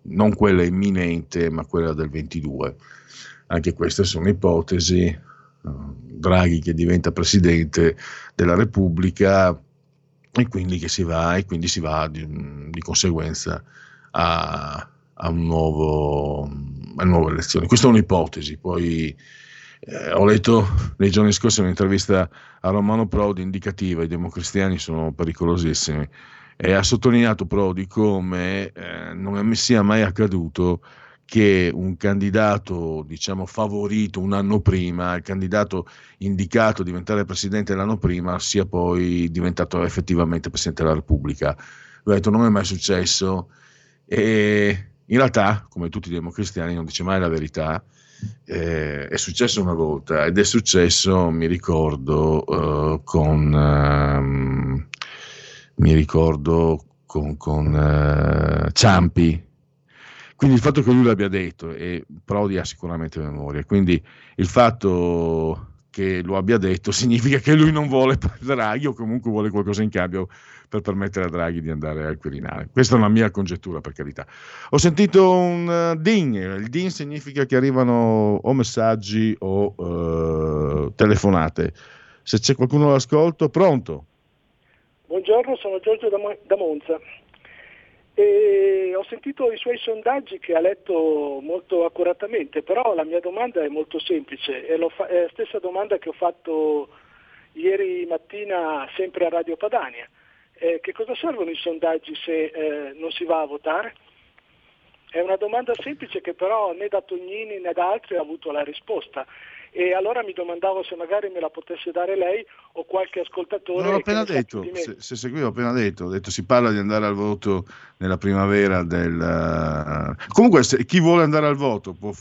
A: non quella imminente, ma quella del 22. Anche queste sono ipotesi. Draghi che diventa presidente della Repubblica e quindi, che si va, e quindi si va di, di conseguenza a, a, un nuovo, a nuove elezioni. Questa è un'ipotesi, poi eh, ho letto nei giorni scorsi un'intervista a Romano Prodi indicativa, i democristiani sono pericolosissimi, e ha sottolineato Prodi come eh, non sia mai accaduto che un candidato, diciamo, favorito un anno prima, il candidato indicato a diventare presidente l'anno prima, sia poi diventato effettivamente presidente della Repubblica. Ho detto, non è mai successo e in realtà, come tutti i democristiani, non dice mai la verità. Eh, è successo una volta ed è successo, mi ricordo, uh, con... Uh, mi ricordo con, con uh, Ciampi, quindi il fatto che lui l'abbia detto, e Prodi ha sicuramente memoria, quindi il fatto che lo abbia detto significa che lui non vuole Draghi o comunque vuole qualcosa in cambio per permettere a Draghi di andare al Quirinale. Questa è una mia congettura, per carità. Ho sentito un uh, ding, il ding significa che arrivano o messaggi o uh, telefonate. Se c'è qualcuno all'ascolto, pronto?
E: Buongiorno, sono Giorgio da Monza. E ho sentito i suoi sondaggi che ha letto molto accuratamente, però la mia domanda è molto semplice, è, fa- è la stessa domanda che ho fatto ieri mattina sempre a Radio Padania. Eh, che cosa servono i sondaggi se eh, non si va a votare? È una domanda semplice che però né da Tognini né da altri ha avuto la risposta e allora mi domandavo se magari me la potesse dare lei o qualche ascoltatore.
A: Non l'ho appena detto, se, se seguivo ho appena detto, ho detto si parla di andare al voto nella primavera del... Uh... Comunque se, chi vuole andare al voto può,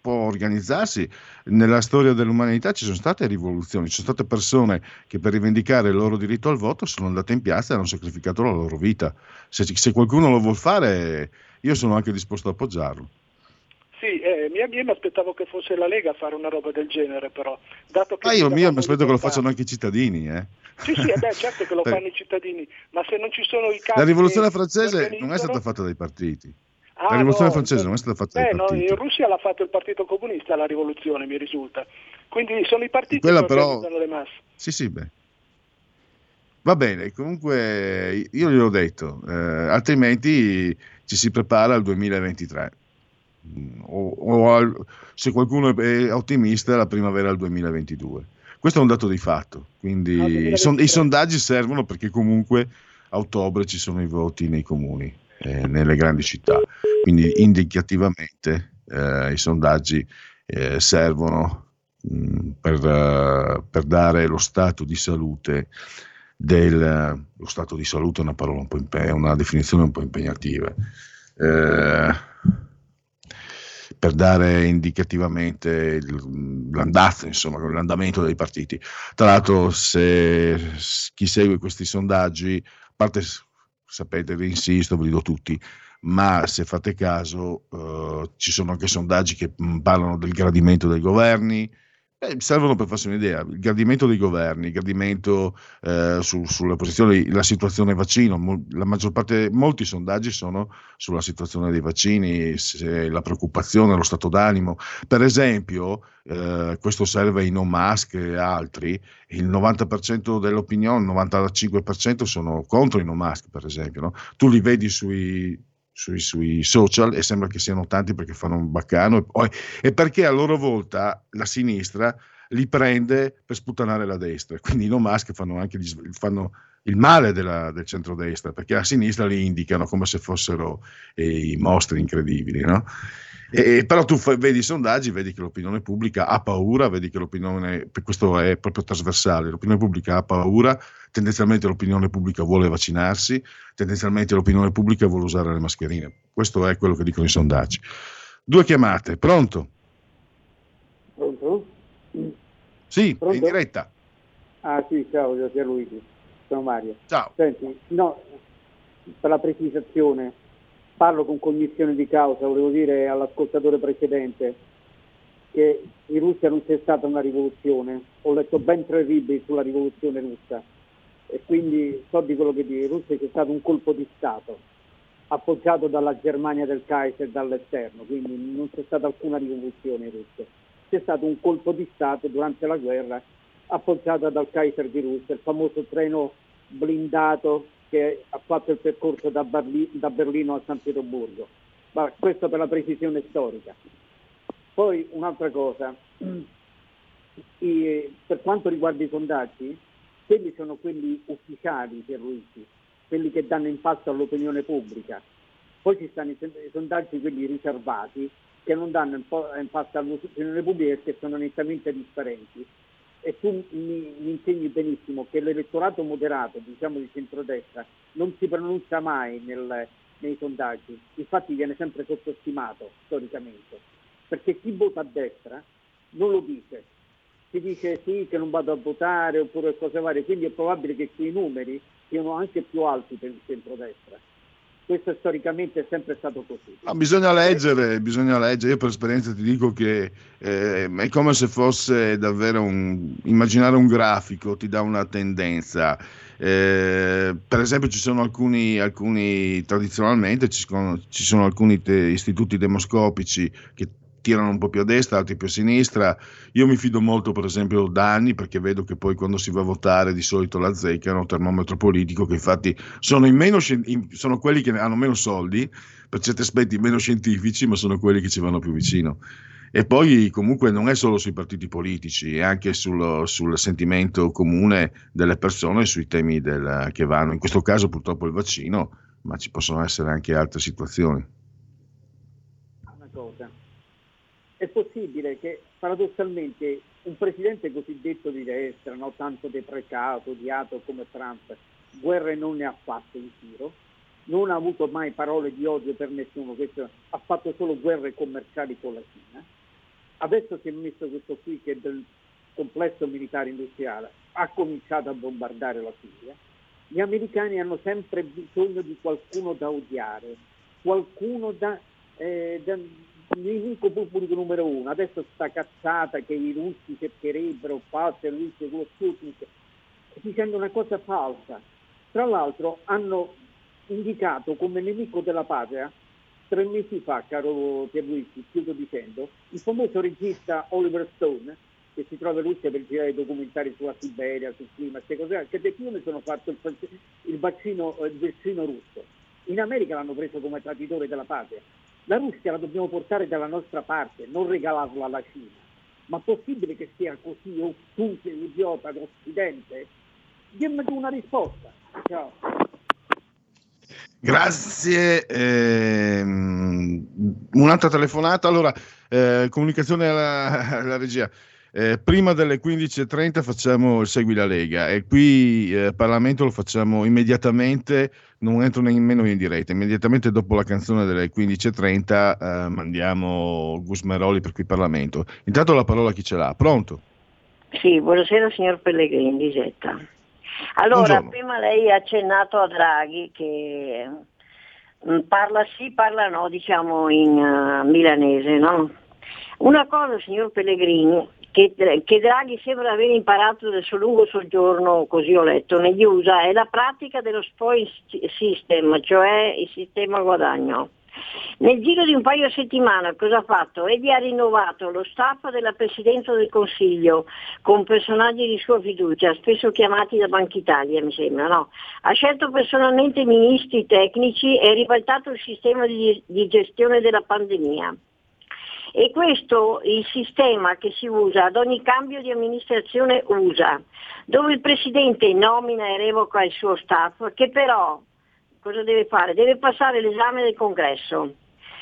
A: può organizzarsi. Nella storia dell'umanità ci sono state rivoluzioni, ci sono state persone che per rivendicare il loro diritto al voto sono andate in piazza e hanno sacrificato la loro vita. Se, se qualcuno lo vuol fare, io sono anche disposto ad appoggiarlo.
E: Sì, eh, io mi aspettavo che fosse la Lega a fare una roba del genere, però. Dato che
A: ah, io mi aspetto che lo facciano anche i cittadini. Eh.
E: Sì, sì, eh beh, certo che lo fanno i cittadini, ma se non ci sono i casi...
A: La rivoluzione francese organizzano... non è stata fatta dai partiti.
E: Ah,
A: la rivoluzione
E: no,
A: francese non è stata fatta
E: beh,
A: dai partiti.
E: No, in Russia l'ha fatto il Partito Comunista la rivoluzione, mi risulta. Quindi sono i partiti
A: Quella
E: che
A: però...
E: organizzano le masse.
A: Sì, sì, beh. Va bene, comunque io gliel'ho detto, eh, altrimenti ci si prepara al 2023 o, o al, se qualcuno è ottimista la primavera del 2022. Questo è un dato di fatto, quindi ah, i, son, i, sondaggi servono perché comunque a ottobre ci sono i voti nei comuni, eh, nelle grandi città, quindi indicativamente eh, i sondaggi eh, servono mh, mm, per, uh, per, dare lo stato di salute del... lo stato di salute è una parola un po' impe- una definizione un po' impegnativa. Eh, per dare indicativamente l'andazzo, insomma, l'andamento dei partiti. Tra l'altro, se chi segue questi sondaggi, a parte sapete, vi insisto, ve li do tutti, ma se fate caso eh, ci sono anche sondaggi che parlano del gradimento dei governi, eh, servono per farsi un'idea, il gradimento dei governi, il gradimento eh, su, sulle posizioni, la situazione vaccino, la maggior parte, molti sondaggi sono sulla situazione dei vaccini, la preoccupazione, lo stato d'animo. Per esempio, eh, questo serve in No Musk e altri, il 90% dell'opinione, il 95% sono contro i No Musk, per esempio. No? Tu li vedi sui sui, sui, social e sembra che siano tanti perché fanno un baccano e, e, perché a loro volta la sinistra li prende per sputtanare la destra. Quindi Elon Musk fanno anche gli, fanno il male della, del centrodestra, perché a sinistra li indicano come se fossero eh, i mostri incredibili. No? E, però tu fai, vedi i sondaggi, vedi che l'opinione pubblica ha paura, vedi che l'opinione, questo è proprio trasversale, l'opinione pubblica ha paura, tendenzialmente l'opinione pubblica vuole vaccinarsi, tendenzialmente l'opinione pubblica vuole usare le mascherine. Questo è quello che dicono i sondaggi. Due chiamate, pronto?
F: Pronto?
A: Sì,
F: Pronto?
A: in diretta.
F: Ah sì, ciao Pierluigi, sono Mario.
A: Ciao.
F: Senti, no, per la precisazione, parlo con cognizione di causa, volevo dire all'ascoltatore precedente che in Russia non c'è stata una rivoluzione, ho letto ben tre libri sulla rivoluzione russa e quindi so di quello che dico, in Russia c'è stato un colpo di Stato appoggiato dalla Germania del Kaiser dall'esterno, quindi non c'è stata alcuna rivoluzione in Russia. C'è stato un colpo di Stato durante la guerra appoggiato dal Kaiser di Russia, il famoso treno blindato che ha fatto il percorso da, Barli- da Berlino a San Pietroburgo. Ma questo per la precisione storica. Poi un'altra cosa, I- per quanto riguarda i sondaggi, quelli sono quelli ufficiali Luigi, quelli che danno impatto all'opinione pubblica. Poi ci stanno i, son- i sondaggi, quelli riservati, che non danno impatto all'opinione pubblica perché sono nettamente differenti. E tu mi, mi insegni benissimo che l'elettorato moderato, diciamo di centrodestra, non si pronuncia mai nel- nei sondaggi, infatti viene sempre sottostimato storicamente, perché chi vota a destra non lo dice, si dice sì che non vado a votare oppure cose varie, quindi è probabile che quei numeri siano anche più alti per il centrodestra. Questo storicamente è sempre stato così.
A: No, bisogna leggere, bisogna leggere. Io per esperienza ti dico che eh, è come se fosse davvero un... immaginare un grafico, ti dà una tendenza. Eh, per esempio ci sono alcuni, alcuni tradizionalmente ci sono, ci sono alcuni te- istituti demoscopici che tirano un po' più a destra, altri più a sinistra. Io mi fido molto, per esempio, da anni, perché vedo che poi quando si va a votare di solito la zecca è un termometro politico, che infatti sono, in meno, sono quelli che hanno meno soldi, per certi aspetti meno scientifici, ma sono quelli che ci vanno più vicino. E poi comunque non è solo sui partiti politici, è anche sul, sul sentimento comune delle persone sui temi del- che vanno. In questo caso purtroppo il vaccino, ma ci possono essere anche altre situazioni.
F: Una cosa, è possibile che paradossalmente un presidente cosiddetto di destra, no, tanto deprecato, odiato come Trump, guerre non ne ha fatte in giro, non ha avuto mai parole di odio per nessuno, questo- ha fatto solo guerre commerciali con la Cina. Adesso si è messo questo qui che del complesso militare industriale, ha cominciato a bombardare la Siria. Gli americani hanno sempre bisogno di qualcuno da odiare, qualcuno da, eh, da nemico pubblico numero uno. Adesso sta cazzata che i russi cercherebbero, Pazzi, Russia con lo Sputnik, dicendo una cosa falsa. Tra l'altro hanno indicato come nemico della patria tre mesi fa, caro Pierluigi, chiudo dicendo, il famoso regista Oliver Stone, che si trova in Russia per girare documentari sulla Siberia, sul clima, queste cose, che dei film sono fatto il, il vaccino, eh, il vaccino russo. In America l'hanno preso come traditore della patria. La Russia la dobbiamo portare dalla nostra parte, non regalarla alla Cina. Ma possibile che sia così ottuso e idiota l'Occidente? Dimmi tu una risposta. Ciao.
A: Grazie. ehm, un'altra telefonata. Allora, eh, comunicazione alla, alla regia. Eh, prima delle 15.30 facciamo il Segui la Lega e qui eh, Parlamento lo facciamo immediatamente, non entro nemmeno in diretta, immediatamente dopo la canzone delle 15.30 eh, mandiamo Gus Meroli per qui Parlamento. Intanto la parola a chi ce l'ha. Pronto?
G: Sì, buonasera signor Pellegrini, Lisetta. Allora,
A: Buongiorno.
G: prima lei ha accennato a Draghi che mm, parla sì, parla no, diciamo in eh, milanese, no? Una cosa, signor Pellegrini, che, che Draghi sembra aver imparato nel suo lungo soggiorno, così ho letto, negli USA, è la pratica dello spoil system, cioè il sistema guadagno. Nel giro di un paio di settimane cosa ha fatto? Egli ha rinnovato lo staff della Presidenza del Consiglio con personaggi di sua fiducia, spesso chiamati da Banca Italia, mi sembra, no? Ha scelto personalmente ministri tecnici e ribaltato il sistema di, di gestione della pandemia. E questo è il sistema che si usa ad ogni cambio di amministrazione USA, dove il Presidente nomina e revoca il suo staff, che però cosa deve fare? Deve passare l'esame del Congresso.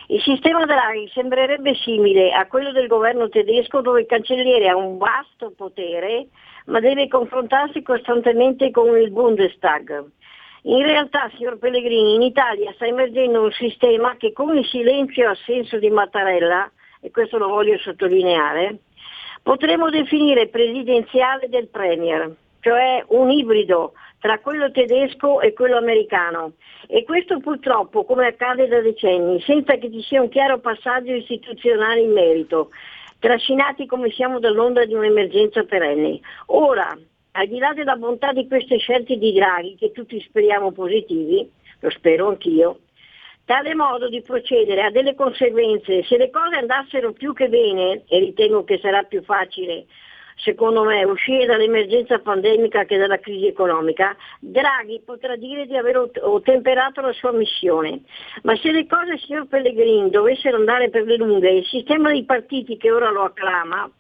G: Il sistema Draghi sembrerebbe simile a quello del governo tedesco dove il cancelliere ha un vasto potere ma deve confrontarsi costantemente con il Bundestag. In realtà, signor Pellegrini, in Italia sta emergendo un sistema che con il silenzio assenso di Mattarella, e questo lo voglio sottolineare, potremmo definire presidenziale del Premier, cioè un ibrido tra quello tedesco e quello americano. E questo purtroppo, come accade da decenni, senza che ci sia un chiaro passaggio istituzionale in merito, trascinati come siamo dall'onda di un'emergenza perenne. Ora, al di là della bontà di queste scelte di Draghi, che tutti speriamo positivi, lo spero anch'io, tale modo di procedere ha delle conseguenze. Se le cose andassero più che bene, e ritengo che sarà più facile secondo me, uscire dall'emergenza pandemica che dalla crisi economica, Draghi potrà dire di aver ottemperato la sua missione. Ma se le cose, signor Pellegrini, dovessero andare per le lunghe, il sistema dei partiti che ora lo acclama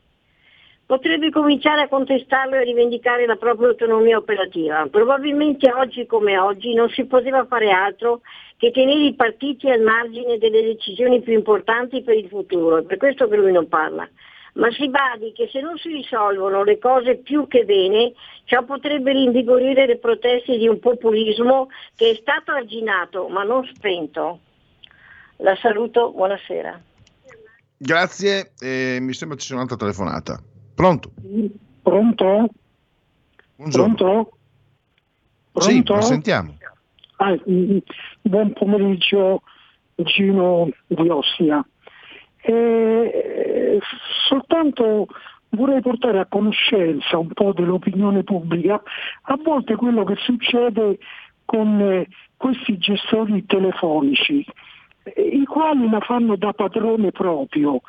G: potrebbe cominciare a contestarlo e a rivendicare la propria autonomia operativa. Probabilmente oggi come oggi non si poteva fare altro che tenere i partiti al margine delle decisioni più importanti per il futuro, è per questo che lui non parla ma si badi che se non si risolvono le cose più che bene, ciò potrebbe rinvigorire le proteste di un populismo che è stato arginato ma non spento. La saluto, buonasera.
A: Grazie, eh, mi sembra ci sia un'altra telefonata. Pronto?
H: Pronto?
A: Buongiorno.
H: Pronto?
A: Sì,
H: Pronto?
A: lo sentiamo.
H: Ah, mm, buon pomeriggio Gino di Ostia. Eh, soltanto vorrei portare a conoscenza un po' dell'opinione pubblica a volte quello che succede con eh, questi gestori telefonici, eh, i quali la fanno da padrone proprio.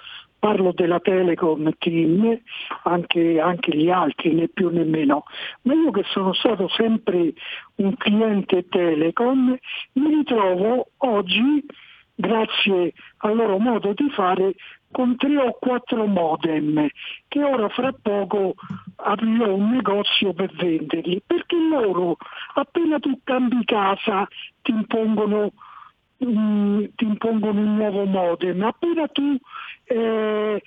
H: Parlo della Telecom Team, anche, anche gli altri, né più né meno. Ma io che sono stato sempre un cliente Telecom, mi ritrovo oggi grazie al loro modo di fare con tre o quattro modem che ora fra poco aprirò un negozio per venderli perché loro appena tu cambi casa ti impongono, mm, ti impongono un nuovo modem appena tu eh,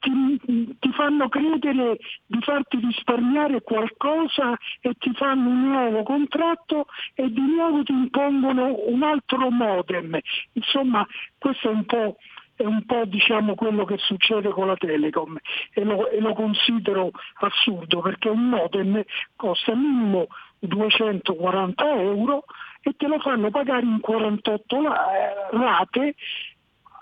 H: ti, ti, fanno credere di farti risparmiare qualcosa e ti fanno un nuovo contratto e di nuovo ti impongono un altro modem. Insomma, questo è un po' è un po' diciamo quello che succede con la Telecom e lo, e lo considero assurdo perché un modem costa minimo 240 euro e te lo fanno pagare in 48 rate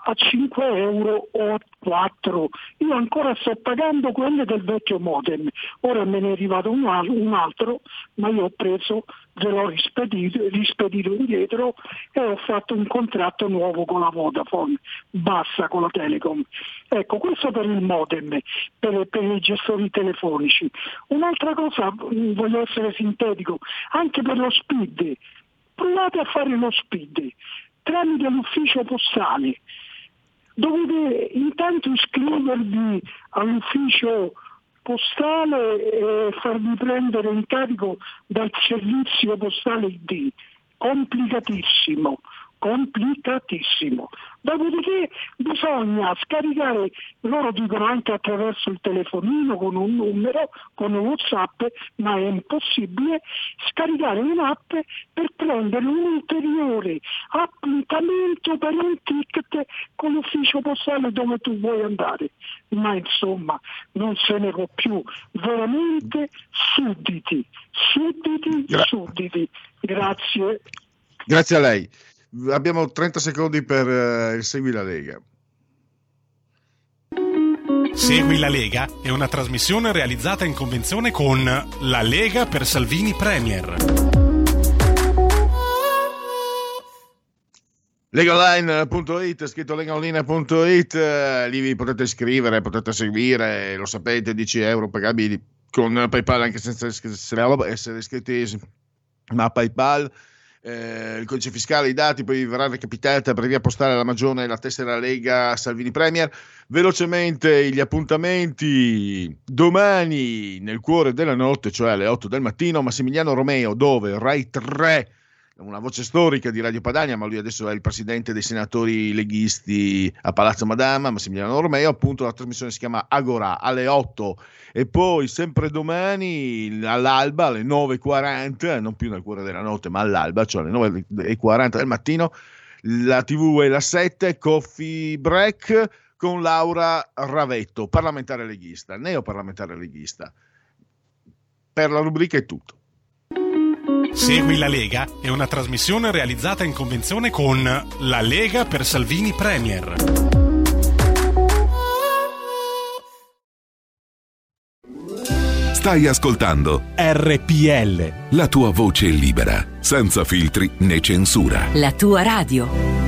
H: a 5 euro o a 4. Io ancora sto pagando quelle del vecchio modem, ora me ne è arrivato un, altro, ma io ho preso, ve l'ho rispedito, rispedito indietro e ho fatto un contratto nuovo con la Vodafone, bassa con la Telecom. Ecco, questo per il modem, per, per i gestori telefonici. Un'altra cosa, mm, voglio essere sintetico, anche per lo speed. Provate a fare lo speed tramite l'ufficio postale dovete intanto iscrivervi all'ufficio postale e farvi prendere in carico dal servizio postale ID. Complicatissimo complicatissimo. Dopodiché bisogna scaricare, loro dicono anche attraverso il telefonino con un numero, con un Whatsapp, ma è impossibile scaricare un'app per prendere un ulteriore appuntamento per un ticket con l'ufficio postale dove tu vuoi andare. Ma insomma non se ne può più, veramente sudditi, sudditi, sudditi. Grazie.
A: Grazie a lei. Abbiamo 30 secondi per uh, il Segui la Lega.
B: Segui la Lega è una trasmissione realizzata in convenzione con La Lega per Salvini Premier.
A: Legaonline.it, scritto legaonline.it, lì vi potete iscrivere, potete seguire, lo sapete, 10 euro pagabili con PayPal anche senza essere iscritti, ma PayPal eh, il codice fiscale, i dati, poi vi verrà recapitata per via postale la Magione la tessera Lega Salvini Premier. Velocemente gli appuntamenti. Domani nel cuore della notte, cioè alle 8 del mattino, Massimiliano Romeo, dove? Rai 3 una voce storica di Radio Padania, ma lui adesso è il presidente dei senatori leghisti a Palazzo Madama, Massimiliano Romeo, appunto la trasmissione si chiama Agora alle 8 e poi sempre domani all'alba alle 9.40, non più nel cuore della notte ma all'alba, cioè alle 9.40 del mattino, la TV è la 7, Coffee Break con Laura Ravetto, parlamentare leghista, neoparlamentare leghista. Per la rubrica è tutto.
B: Segui la Lega è una trasmissione realizzata in convenzione con La Lega per Salvini Premier.
I: Stai ascoltando
J: RPL.
I: la tua voce libera, senza filtri né censura.
K: La tua radio.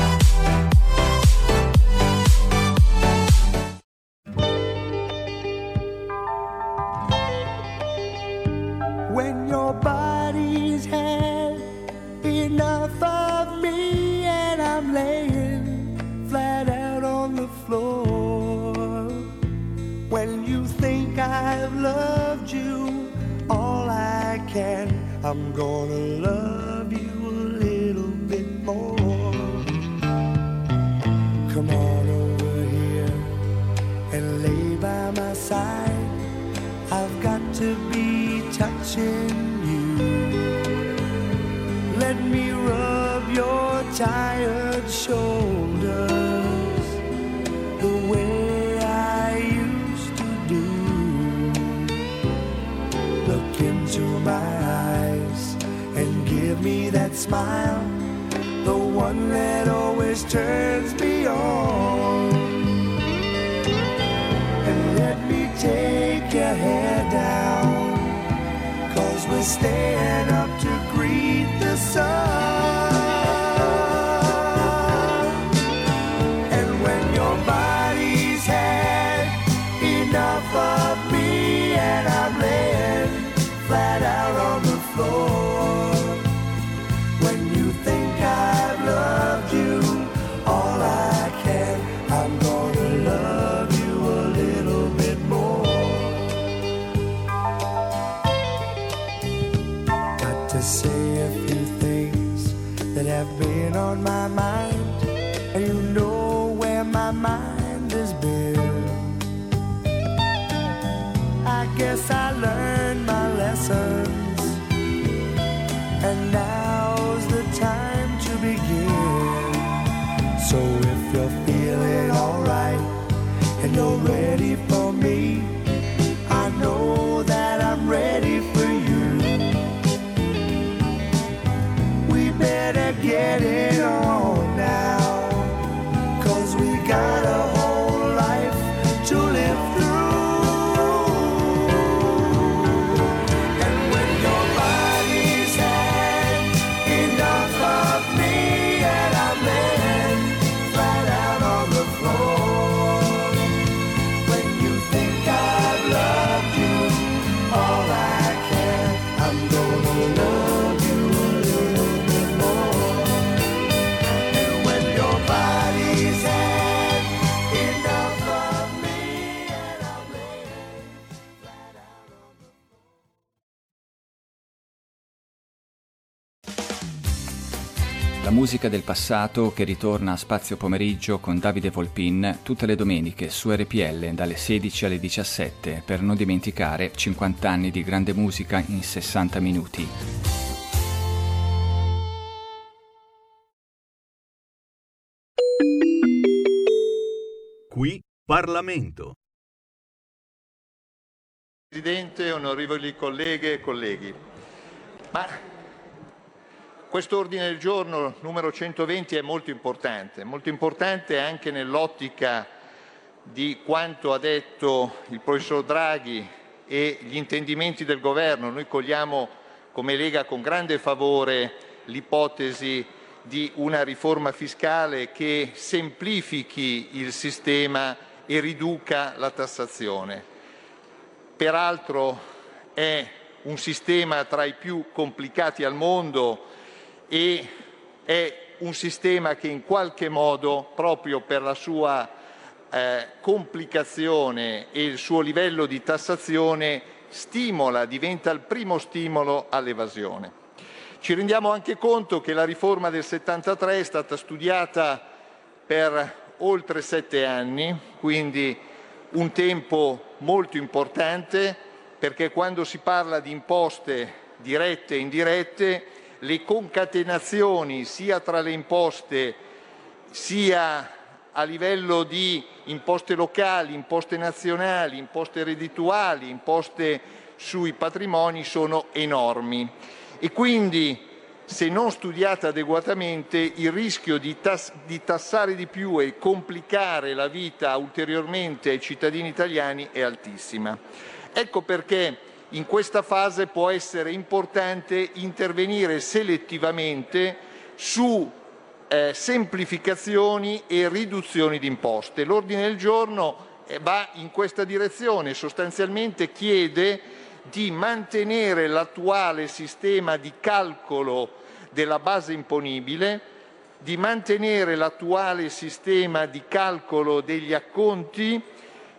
D: I'm gonna love you a little bit more. Come on over here and lay by my side. I've got to be touching you. Let me rub your tired shoulders the way I used to do. Look into my eyes me that smile, the one that always turns me on. And let me take your hair down, cause we're staying up to greet the sun.
K: Musica del passato che ritorna a Spazio Pomeriggio con Davide Volpin tutte le domeniche su RPL dalle 16 alle 17 per non dimenticare 50 anni di grande musica in 60 minuti.
L: Qui Parlamento.
M: Presidente, onorevoli colleghe e colleghi, ma questo ordine del giorno numero 120 è molto importante, molto importante anche nell'ottica di quanto ha detto il professor Draghi e gli intendimenti del governo. Noi cogliamo come Lega con grande favore l'ipotesi di una riforma fiscale che semplifichi il sistema e riduca la tassazione. Peraltro è un sistema tra i più complicati al mondo e è un sistema che in qualche modo, proprio per la sua eh, complicazione e il suo livello di tassazione, stimola, diventa il primo stimolo all'evasione. Ci rendiamo anche conto che la riforma del 73 è stata studiata per oltre sette anni, quindi un tempo molto importante perché quando si parla di imposte dirette e indirette le concatenazioni sia tra le imposte sia a livello di imposte locali, imposte nazionali, imposte reddituali, imposte sui patrimoni sono enormi e quindi se non studiata adeguatamente il rischio di, tas- di, tassare di più e complicare la vita ulteriormente ai cittadini italiani è altissima. Ecco perché in questa fase può essere importante intervenire selettivamente su eh, semplificazioni e riduzioni di imposte. L'ordine del giorno eh, va in questa direzione, sostanzialmente chiede di mantenere l'attuale sistema di calcolo della base imponibile, di mantenere l'attuale sistema di calcolo degli acconti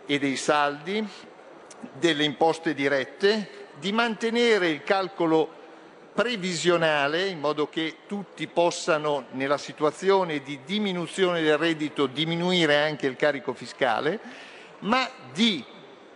M: e dei saldi, delle imposte dirette, di mantenere il calcolo previsionale in modo che tutti possano nella situazione di diminuzione del reddito diminuire anche il carico fiscale, ma di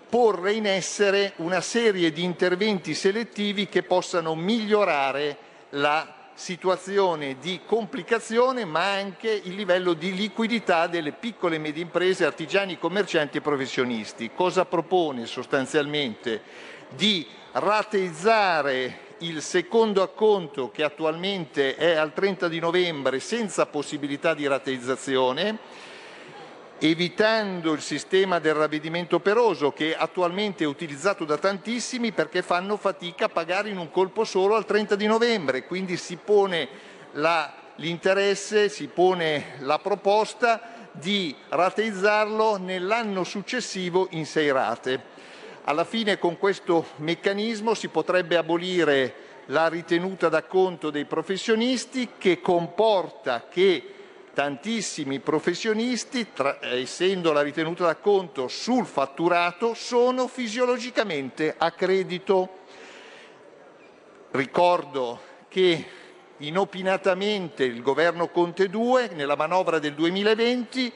M: porre in essere una serie di interventi selettivi che possano migliorare la situazione di complicazione ma anche il livello di liquidità delle piccole e medie imprese, artigiani, commercianti e professionisti. Cosa propone sostanzialmente? Di rateizzare il secondo acconto che attualmente è al 30 di novembre senza possibilità di rateizzazione, evitando il sistema del ravvedimento operoso che attualmente è utilizzato da tantissimi perché fanno fatica a pagare in un colpo solo al 30 di novembre, quindi si pone la, l'interesse, si pone la proposta di rateizzarlo nell'anno successivo in sei rate. Alla fine con questo meccanismo si potrebbe abolire la ritenuta d'acconto dei professionisti che comporta che tantissimi professionisti, tra, essendo la ritenuta d'acconto sul fatturato, sono fisiologicamente a credito. Ricordo che inopinatamente il governo Conte 2 nella manovra del 2020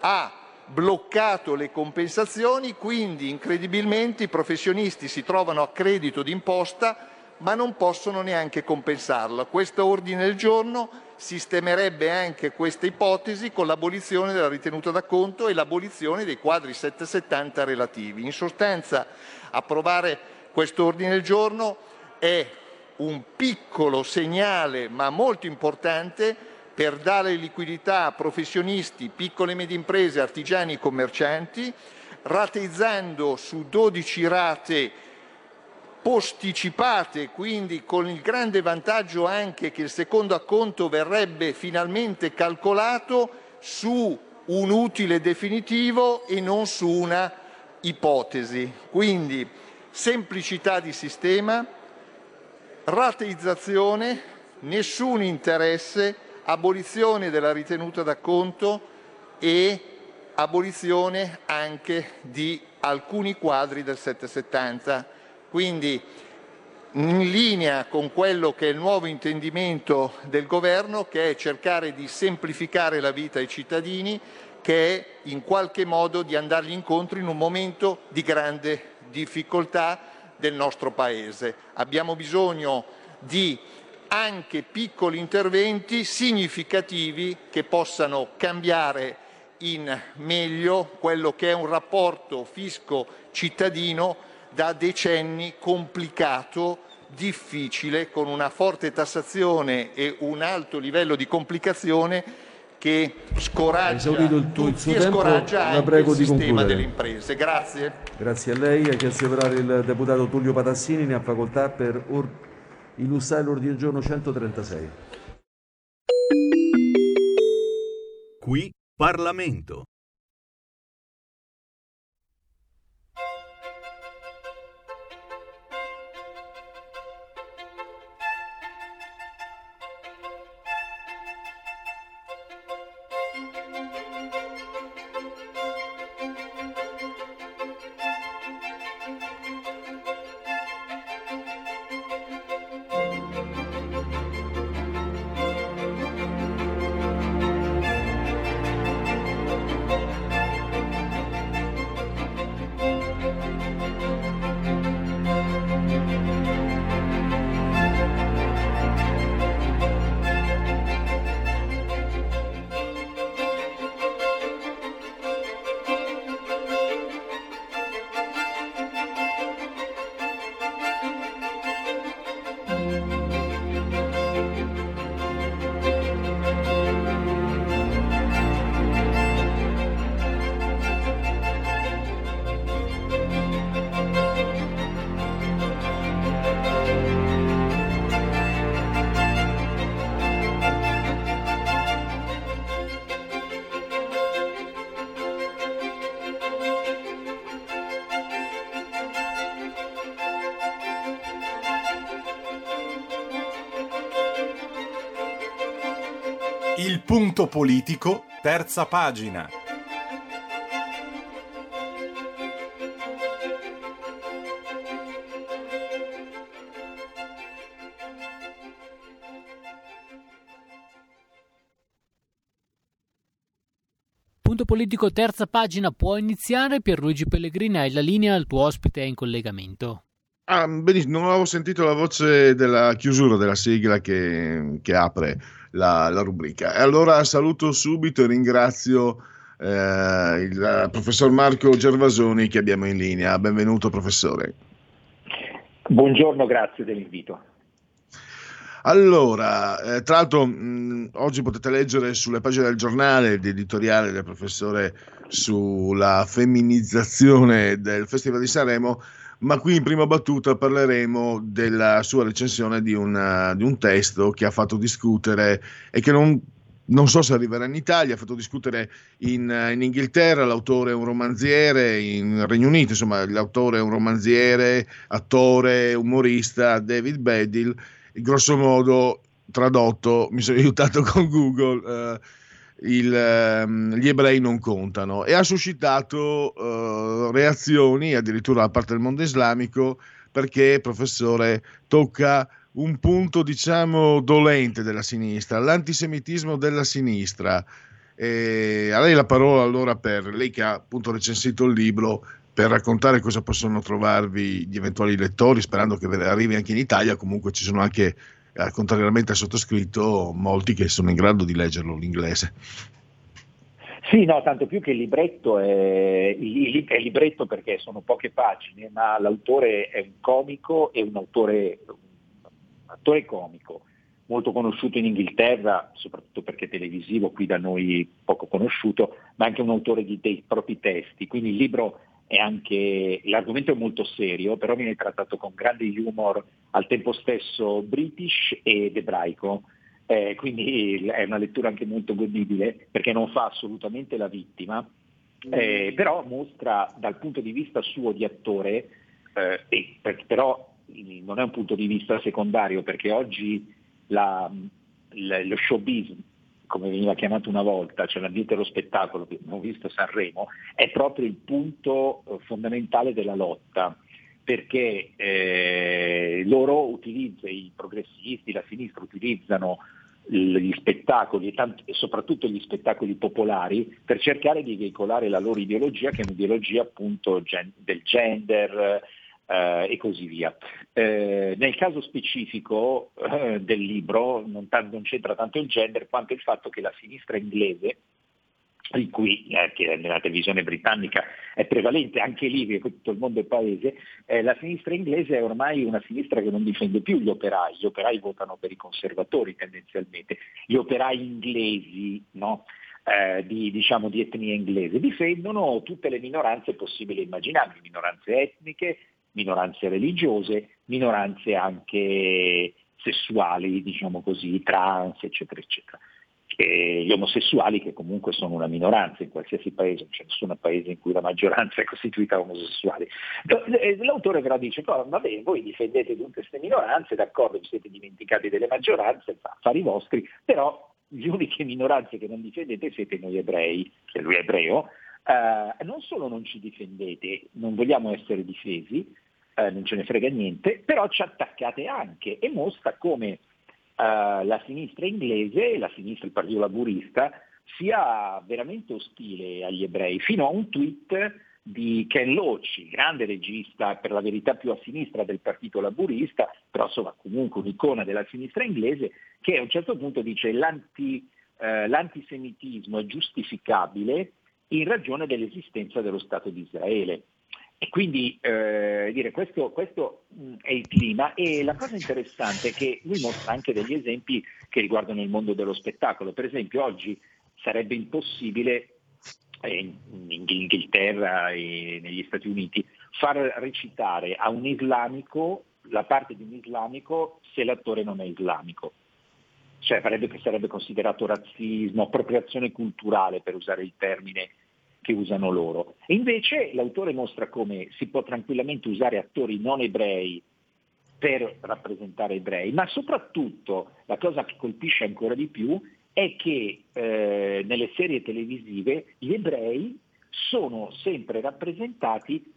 M: ha bloccato le compensazioni, quindi incredibilmente i professionisti si trovano a credito d'imposta ma non possono neanche compensarla. Questo ordine del giorno sistemerebbe anche questa ipotesi con l'abolizione della ritenuta d'acconto e l'abolizione dei quadri 770 relativi. In sostanza, approvare questo ordine del giorno è un piccolo segnale, ma molto importante, per dare liquidità a professionisti, piccole e medie imprese, artigiani e commercianti, rateizzando su 12 rate posticipate, quindi con il grande vantaggio anche che il secondo acconto verrebbe finalmente calcolato su un utile definitivo e non su una ipotesi. Quindi semplicità di sistema, rateizzazione, nessun interesse, abolizione della ritenuta d'acconto e abolizione anche di alcuni quadri del 770. Quindi in linea con quello che è il nuovo intendimento del governo, che è cercare di semplificare la vita ai cittadini, che è in qualche modo di andargli incontro in un momento di grande difficoltà del nostro Paese. Abbiamo bisogno di anche piccoli interventi significativi che possano cambiare in meglio quello che è un rapporto fisco-cittadino da decenni complicato, difficile, con una forte tassazione e un alto livello di complicazione che scoraggia
L: tuo- il suo
M: e
L: tempo,
M: scoraggia
L: la
M: anche
L: prego
M: il
L: di
M: sistema
L: concludere.
M: delle imprese. Grazie.
L: Grazie a lei. Ha chiesto di parlare il deputato Tullio Patassini, ne ha facoltà per or- illustrare l'ordine del giorno 136.
N: Qui Parlamento.
B: Politico, terza pagina.
O: Punto politico, terza pagina, può iniziare. Pierluigi Pellegrini, hai la linea, il tuo ospite è in collegamento.
A: Ah, benissimo, non avevo sentito la voce della chiusura della sigla che, che apre la, la rubrica. E allora saluto subito e ringrazio eh, il professor Marco Gervasoni che abbiamo in linea. Benvenuto professore.
P: Buongiorno, grazie dell'invito.
A: Allora, eh, tra l'altro mh, oggi potete leggere sulle pagine del giornale l'editoriale del professore sulla femminizzazione del Festival di Sanremo, ma qui in prima battuta parleremo della sua recensione di, una- di un testo che ha fatto discutere e che non, non so se arriverà in Italia, ha fatto discutere in, in Inghilterra, l'autore è un romanziere, in Regno Unito insomma l'autore è un romanziere, attore, umorista, David Bedil, grosso modo tradotto, mi sono aiutato con Google, eh, il, ehm, gli ebrei non contano e ha suscitato eh, reazioni addirittura da parte del mondo islamico perché, professore, tocca un punto diciamo dolente della sinistra, l'antisemitismo della sinistra. E a lei la parola allora per lei che ha appunto recensito il libro per raccontare cosa possono trovarvi gli eventuali lettori, sperando che arrivi anche in Italia, comunque ci sono anche, eh, contrariamente al sottoscritto, molti che sono in grado di leggerlo l'inglese.
P: Sì, no, tanto più che il libretto è, è libretto perché sono poche pagine, ma l'autore è un comico e un autore, un attore comico, molto conosciuto in Inghilterra, soprattutto perché televisivo, qui da noi poco conosciuto, ma anche un autore di dei propri testi. Quindi il libro anche, l'argomento è molto serio, però viene trattato con grande humor, al tempo stesso british ed ebraico. Eh, quindi è una lettura anche molto godibile perché non fa assolutamente la vittima, eh, però mostra dal punto di vista suo di attore, eh, per- però mh, non è un punto di vista secondario perché oggi la- l- lo showbiz, come veniva chiamato una volta, cioè l'ambiente dello spettacolo che abbiamo visto a Sanremo, è proprio il punto eh, fondamentale della lotta perché eh, loro utilizzano, i progressisti, la sinistra utilizzano gli spettacoli e, tanti, e, soprattutto gli spettacoli popolari per cercare di veicolare la loro ideologia che è un'ideologia appunto gen- del gender e così via. Eh, nel caso specifico eh, del libro non, t- non c'entra tanto il gender quanto il fatto che la sinistra inglese in cui eh, nella televisione britannica è prevalente, anche lì, che tutto il mondo è paese, eh, la sinistra inglese è ormai una sinistra che non difende più gli operai, gli operai votano per i conservatori tendenzialmente, gli operai inglesi no? eh, di, diciamo, di etnia inglese difendono tutte le minoranze possibili e immaginabili, minoranze etniche, minoranze religiose, minoranze anche sessuali, diciamo così, trans, eccetera, eccetera eh, gli omosessuali che comunque sono una minoranza in qualsiasi paese, non c'è nessun paese in cui la maggioranza è costituita da omosessuali. Eh, l'autore però dice, vabbè, voi difendete tutte queste minoranze, d'accordo, vi siete dimenticati delle maggioranze, affari vostri, però le uniche minoranze che non difendete siete noi ebrei, se lui è ebreo, eh, non solo non ci difendete, non vogliamo essere difesi, eh, non ce ne frega niente, però ci attaccate anche. E mostra come uh, la sinistra inglese, la sinistra, il partito laburista, sia veramente ostile agli ebrei, fino a un tweet di Ken Loach, grande regista per la verità più a sinistra del partito laburista, però insomma comunque un'icona della sinistra inglese, che a un certo punto dice l'anti, eh, l'antisemitismo è giustificabile in ragione dell'esistenza dello Stato di Israele. E quindi eh, dire, questo, questo mh, è il clima e la cosa interessante è che lui mostra anche degli esempi che riguardano il mondo dello spettacolo. Per esempio oggi sarebbe impossibile eh, in Inghilterra e negli Stati Uniti far recitare a un islamico la parte di un islamico se l'attore non è islamico. Cioè sarebbe, sarebbe considerato razzismo, appropriazione culturale per usare il termine che usano loro. E invece l'autore mostra come si può tranquillamente usare attori non ebrei per rappresentare ebrei, ma soprattutto la cosa che colpisce ancora di più è che eh, nelle serie televisive gli ebrei sono sempre rappresentati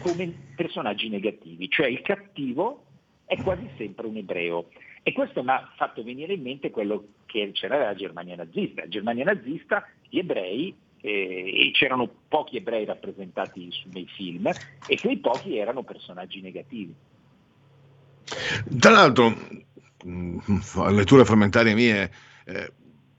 P: come personaggi negativi, cioè il cattivo è quasi sempre un ebreo. E questo mi ha fatto venire in mente quello che c'era nella Germania nazista. La Germania nazista, gli ebrei eh, e c'erano pochi ebrei rappresentati nei film e quei pochi erano personaggi negativi.
A: Tra l'altro, mm, letture frammentarie mie, eh,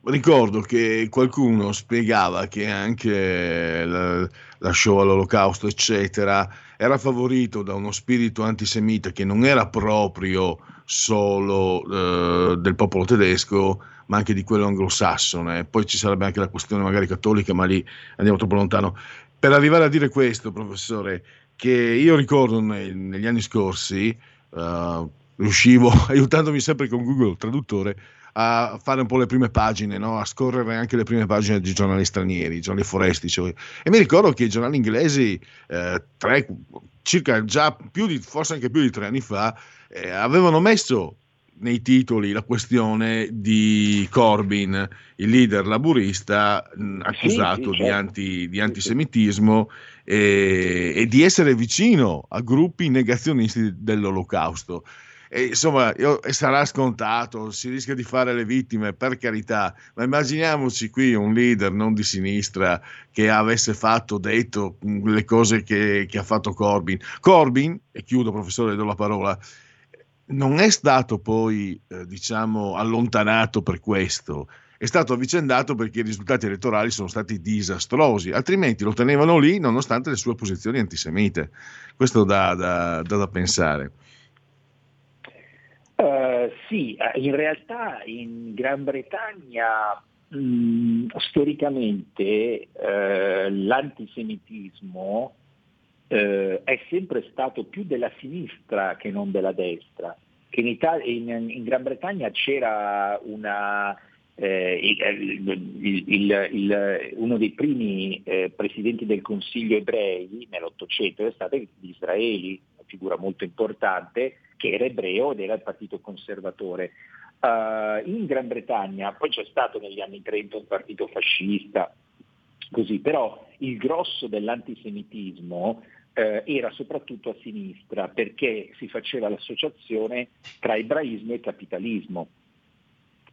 A: ricordo che qualcuno spiegava che anche la, la show all'olocausto, eccetera, era favorito da uno spirito antisemita che non era proprio solo eh, del popolo tedesco, ma anche di quello anglosassone. Poi ci sarebbe anche la questione magari cattolica, ma lì andiamo troppo lontano. Per arrivare a dire questo, professore, che io ricordo nei, negli anni scorsi, uh, riuscivo, aiutandomi sempre con Google Traduttore, a fare un po' le prime pagine, no? a scorrere anche le prime pagine di giornali stranieri, giornali foresti. Cioè. E mi ricordo che i giornali inglesi, eh, tre, circa già più di, forse anche più di tre anni fa, eh, avevano messo nei titoli la questione di Corbyn, il leader laburista accusato sì, sì, certo. di, anti, di, antisemitismo e, e, di essere vicino a gruppi negazionisti dell'olocausto. E, insomma, io, sarà scontato, si rischia di fare le vittime, per carità, ma immaginiamoci qui un leader non di sinistra che avesse fatto, detto le cose che, che ha fatto Corbyn. Corbyn, e chiudo professore, do la parola, non è stato poi, eh, diciamo, allontanato per questo, è stato avvicendato perché i risultati elettorali sono stati disastrosi, altrimenti lo tenevano lì nonostante le sue posizioni antisemite. Questo dà da, da, da pensare.
P: Uh, sì, eh, in realtà in Gran Bretagna mh, mm, storicamente uh, l'antisemitismo eh, è sempre stato più della sinistra che non della destra, che in, Italia, in, in Gran Bretagna c'era una, eh, il, il, il, uno dei primi eh, presidenti del Consiglio ebrei nell'Ottocento è stato Disraeli, una figura molto importante, che era ebreo ed era il partito conservatore. Uh, in Gran Bretagna poi c'è stato negli anni 30 un partito fascista, così, però il grosso dell'antisemitismo eh, era soprattutto a sinistra perché si faceva l'associazione tra ebraismo e capitalismo.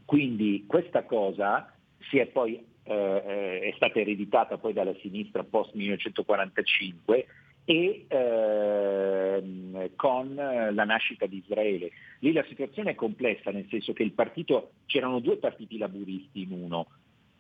P: Quindi questa cosa è poi eh, è stata ereditata poi dalla sinistra post 1945 e ehm, con la nascita di Israele. Lì la situazione è complessa, nel senso che il partito, c'erano due partiti laburisti in uno,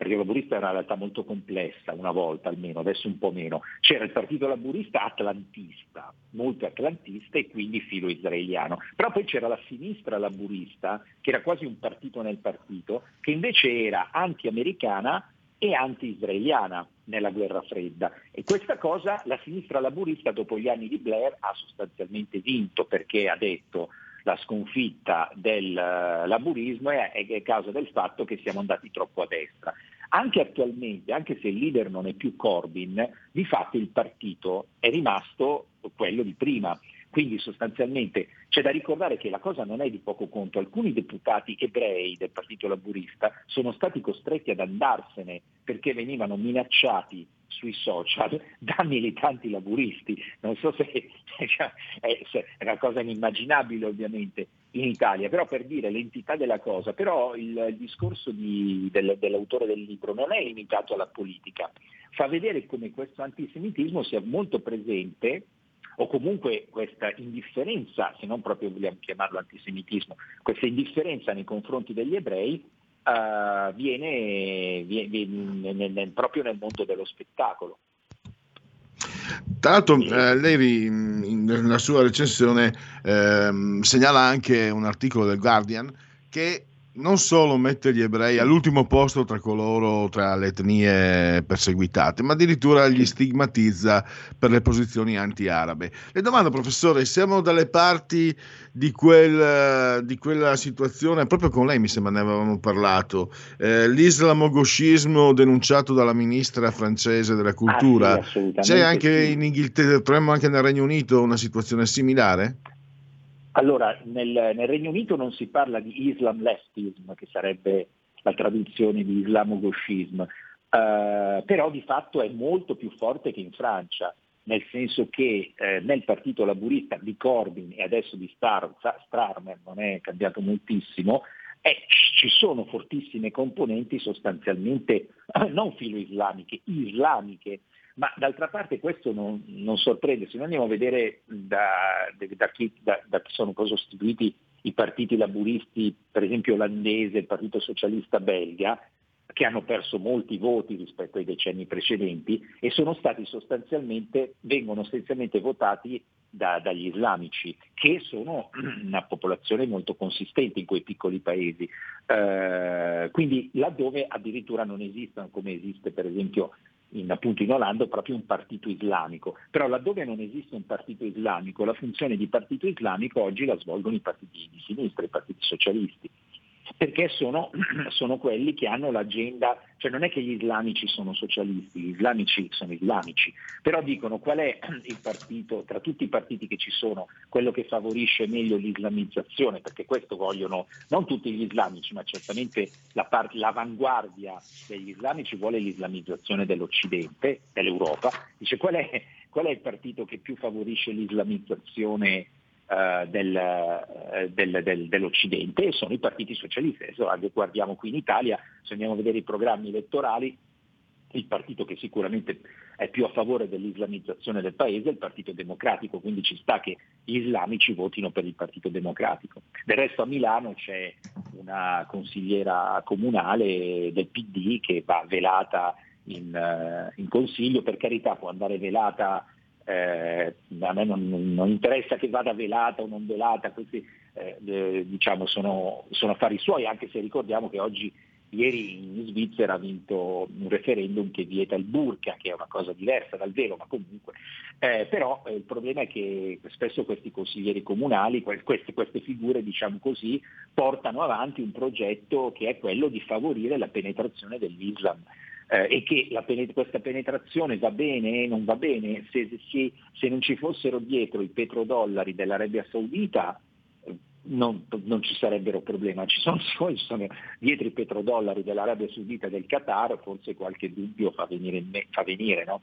P: perché il laburista era una realtà molto complessa una volta almeno, adesso un po' meno. C'era il partito laburista atlantista, molto atlantista e quindi filo israeliano. Però poi c'era la sinistra laburista, che era quasi un partito nel partito, che invece era anti-americana e anti-israeliana nella guerra fredda. E questa cosa la sinistra laburista dopo gli anni di Blair ha sostanzialmente vinto perché ha detto la sconfitta del uh, laburismo è, è causa del fatto che siamo andati troppo a destra. Anche attualmente, anche se il leader non è più Corbyn, di fatto il partito è rimasto quello di prima. Quindi sostanzialmente c'è da ricordare che la cosa non è di poco conto. Alcuni deputati ebrei del Partito Laburista sono stati costretti ad andarsene perché venivano minacciati sui social da militanti laburisti. Non so se è una cosa inimmaginabile ovviamente in Italia, però per dire l'entità della cosa, però il, il discorso di, del, dell'autore del libro non è limitato alla politica, fa vedere come questo antisemitismo sia molto presente o comunque questa indifferenza, se non proprio vogliamo chiamarlo antisemitismo, questa indifferenza nei confronti degli ebrei uh, viene, viene, viene nel, nel, proprio nel mondo dello spettacolo.
A: Tra l'altro eh, lei nella sua recensione eh, segnala anche un articolo del Guardian che non solo mette gli ebrei all'ultimo posto tra coloro, tra le etnie perseguitate, ma addirittura li stigmatizza per le posizioni anti-arabe. Le domando, professore, siamo dalle parti di, quel, di quella situazione, proprio con lei mi sembra ne avevamo parlato, eh, l'islamogoscismo denunciato dalla ministra francese della cultura,
P: ah, sì,
A: c'è anche
P: sì.
A: in Inghilterra, troviamo anche nel Regno Unito una situazione similare?
P: Allora, nel, nel, Regno Unito non si parla di Islam leftism, che sarebbe la traduzione di islamogoscismo, uh, però di fatto è molto più forte che in Francia, nel senso che eh, nel partito laburista di Corbyn e adesso di Star, Starmer, non è cambiato moltissimo, eh, ci sono fortissime componenti sostanzialmente non filo-islamiche, islamiche, ma d'altra parte questo non, non sorprende, se noi andiamo a vedere da, da, chi, da, da chi sono costituiti i partiti laburisti, per esempio olandese, il Partito Socialista belga, che hanno perso molti voti rispetto ai decenni precedenti e sono stati sostanzialmente, vengono essenzialmente votati da, dagli islamici, che sono una popolazione molto consistente in quei piccoli paesi. Eh, quindi laddove addirittura non esistono, come esiste per esempio in, appunto in Olanda proprio un partito islamico, però laddove non esiste un partito islamico, la funzione di partito islamico oggi la svolgono i partiti di sinistra, i partiti socialisti perché sono, sono, quelli che hanno l'agenda, cioè non è che gli islamici sono socialisti, gli islamici sono islamici, però dicono qual è il partito, tra tutti i partiti che ci sono, quello che favorisce meglio l'islamizzazione, perché questo vogliono non tutti gli islamici, ma certamente la part- l'avanguardia degli islamici vuole l'islamizzazione dell'Occidente, dell'Europa, dice qual è, qual è il partito che più favorisce l'islamizzazione eh, del, eh, del, del, dell'Occidente e sono i partiti socialisti. Adesso guardiamo qui in Italia, se andiamo a vedere i programmi elettorali, il partito che sicuramente è più a favore dell'islamizzazione del paese è il Partito Democratico, quindi ci sta che gli islamici votino per il Partito Democratico. Del resto a Milano c'è una consigliera comunale del PD che va velata in, uh, in consiglio, per carità può andare velata eh, a me non, non, interessa che vada velata o non velata, questi eh, diciamo sono, sono, affari suoi, anche se ricordiamo che oggi, ieri in Svizzera ha vinto un referendum che vieta il burka, che è una cosa diversa dal velo, ma comunque. Eh, però eh, il problema è che spesso questi consiglieri comunali, queste, queste figure, diciamo così, portano avanti un progetto che è quello di favorire la penetrazione dell'Islam eh, e che la, questa penetrazione va bene, non va bene, se, se, se, non ci fossero dietro i petrodollari dell'Arabia Saudita eh, non, non, ci sarebbero problemi, ci sono, ci sono, dietro i petrodollari dell'Arabia Saudita e del Qatar, forse qualche dubbio fa venire, fa venire no?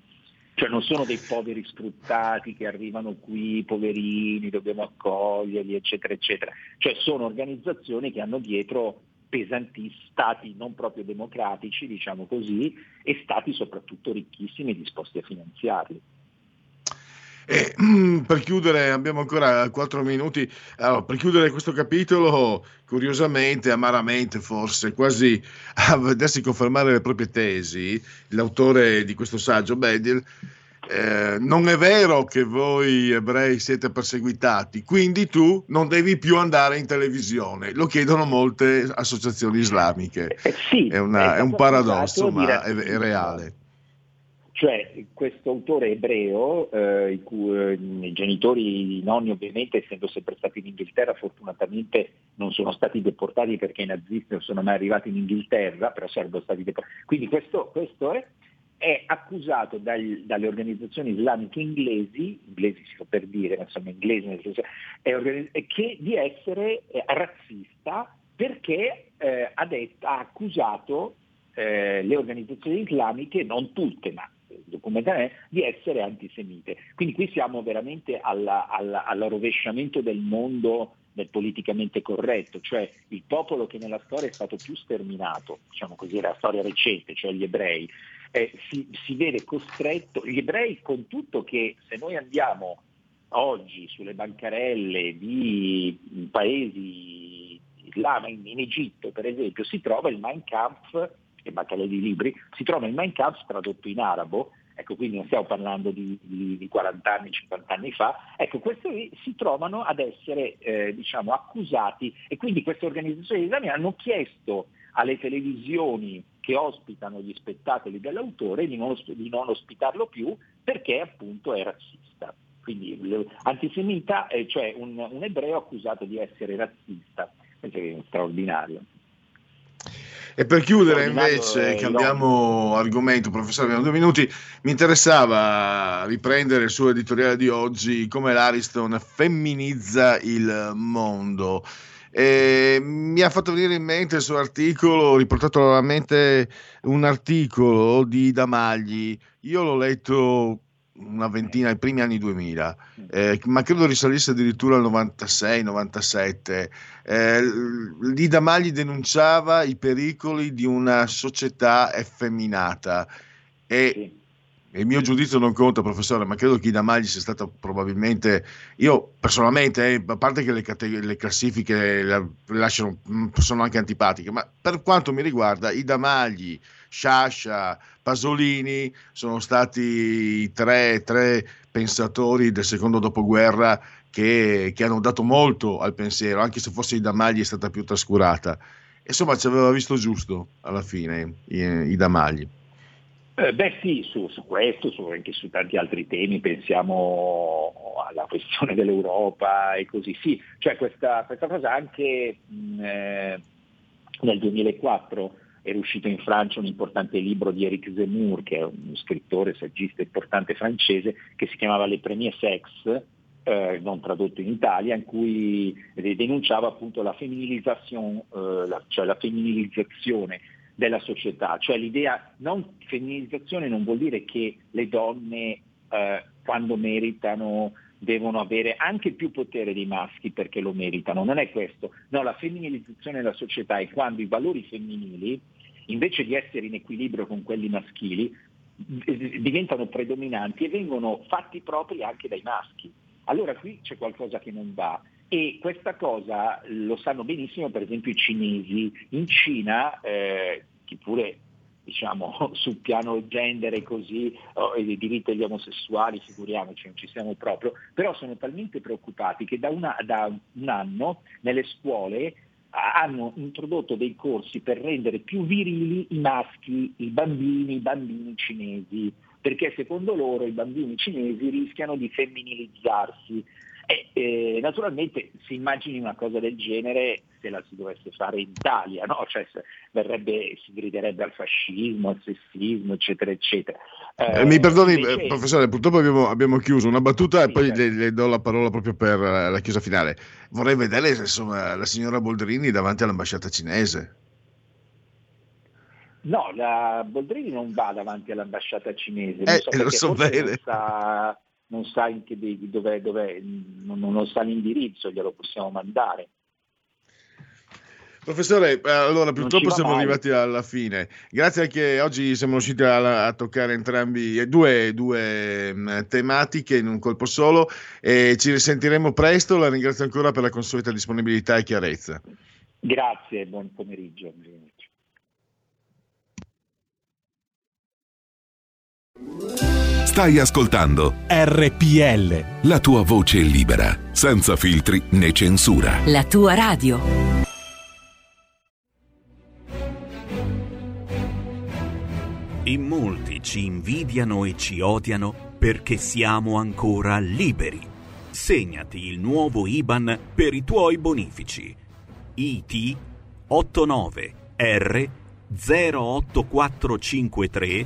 P: Cioè non sono dei poveri sfruttati che arrivano qui, poverini, dobbiamo accoglierli, eccetera, eccetera. Cioè sono organizzazioni che hanno dietro pesanti stati non proprio democratici, diciamo così, e stati soprattutto ricchissimi e disposti a finanziarli.
A: E, per chiudere, abbiamo ancora quattro minuti. Allora, per chiudere questo capitolo, curiosamente, amaramente forse, quasi a vedersi confermare le proprie tesi, l'autore di questo saggio, Bedil, eh, non è vero che voi ebrei siete perseguitati, quindi tu non devi più andare in televisione. Lo chiedono molte associazioni islamiche.
P: Eh, sì,
A: è, una-
P: è
A: è un paradosso,
P: di
A: ma è, è reale.
P: Cioè questo autore ebreo, eh, i, cui, eh, i genitori, i nonni ovviamente essendo sempre stati in Inghilterra, fortunatamente non sono stati deportati perché i nazisti non sono mai arrivati in Inghilterra, però sarebbero stati deportati. Quindi questo, questo è, è accusato dal- dalle organizzazioni islamiche inglesi, inglesi si fa per dire, ma insomma inglesi che di essere eh, razzista perché eh, ha, detto- ha accusato eh, le organizzazioni islamiche, non tutte, ma documentate, di essere antisemite. Quindi qui siamo veramente alla- alla- all'arrovesciamento del mondo del politicamente corretto, cioè il popolo che nella storia è stato più sterminato, diciamo così, la storia recente, cioè gli ebrei, eh, si, si vede costretto, gli ebrei con tutto che se noi andiamo oggi sulle bancarelle di paesi islami, in, in Egitto per esempio, si trova il Mein Kampf, le bancarelle di libri, si trova il Mein Kampf tradotto in arabo, ecco quindi non stiamo parlando di, di- di 40 anni, 50 anni fa, ecco questi si trovano ad essere eh, diciamo accusati. E quindi queste organizzazioni islamiche hanno chiesto alle televisioni che ospitano gli spettacoli dell'autore di non, di non ospitarlo più perché appunto è razzista. Quindi antisemita, eh, cioè un, un ebreo accusato di essere razzista, è straordinario.
A: E per chiudere invece, cambiamo argomento, professore, abbiamo due minuti, mi interessava riprendere il suo editoriale di oggi, come l'Ariston femminizza il mondo. E mi ha fatto venire in mente il suo articolo, riportato nuovamente un articolo di Damagli, io l'ho letto una ventina, ai primi anni 2000, eh, ma credo risalisse addirittura al 96-97. Eh, l- Di Damagli denunciava i pericoli di una società effeminata. E il mio giudizio non conta, professore, ma credo che Idamagli sia stato probabilmente, io personalmente, eh, a parte che le, cate- le classifiche la- lasciano, mm, sono anche antipatiche, ma per quanto mi riguarda, Idamagli, Sciascia, Pasolini sono stati i tre, tre pensatori del secondo dopoguerra che, che hanno dato molto al pensiero, anche se forse Idamagli è stata più trascurata. Insomma, ci aveva visto giusto alla fine i- Idamagli.
P: Eh, beh sì, su, su questo, su, anche su tanti altri temi, pensiamo alla questione dell'Europa e così sì, cioè questa, questa cosa anche eh, nel 2004 era uscito in Francia un importante libro di Eric Zemmour, che è un scrittore, saggista importante francese, che si chiamava Le Premier Sex, eh, non tradotto in Italia, in cui denunciava appunto la femminilizzazione, eh, la- cioè la femminilizzazione della società, cioè l'idea, non, femminilizzazione non vuol dire che le donne eh, quando meritano devono avere anche più potere dei maschi perché lo meritano, non è questo, no, la femminilizzazione della società è quando i valori femminili, invece di essere in equilibrio con quelli maschili, diventano predominanti e vengono fatti propri anche dai maschi. Allora qui c'è qualcosa che non va e questa cosa lo sanno benissimo per esempio i cinesi. In Cina, eh, che pure diciamo sul piano gender e così, oh, e dei diritti degli omosessuali, figuriamoci, non ci siamo proprio, però sono talmente preoccupati che da, una- da un anno nelle scuole hanno introdotto dei corsi per rendere più virili i maschi, i bambini, i bambini cinesi, perché secondo loro i bambini cinesi rischiano di femminilizzarsi. E, eh, naturalmente si immagini una cosa del genere se la si dovesse fare in Italia, no? cioè, verrebbe, si griderebbe al fascismo, al sessismo, eccetera, eccetera.
A: Eh, mi perdoni,
P: invece-
A: eh, professore, purtroppo abbiamo, abbiamo chiuso una battuta e poi le, le do la parola proprio per eh, la chiusa finale. Vorrei vedere insomma, la signora Boldrini davanti all'ambasciata cinese.
P: No, la Boldrini non va davanti all'ambasciata cinese,
A: Eh,
P: non
A: lo so bene.
P: Sa, non sa dov'è, dov'è, non, non sa l'indirizzo, glielo possiamo mandare.
A: Professore, eh, allora purtroppo siamo
P: mai.
A: arrivati alla fine. Grazie anche oggi siamo riusciti a, a toccare entrambi eh, due, due mh, tematiche in un colpo solo e ci risentiremo presto. La ringrazio ancora per la consueta disponibilità e chiarezza.
P: Grazie, buon pomeriggio.
I: Stai ascoltando
J: RPL.
I: la tua voce libera, senza filtri né censura.
Q: La tua radio.
N: In molti ci invidiano e ci odiano perché siamo ancora liberi. Segnati il nuovo IBAN per i tuoi bonifici. IT 89 R 08453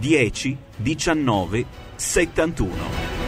N: 10 19 71.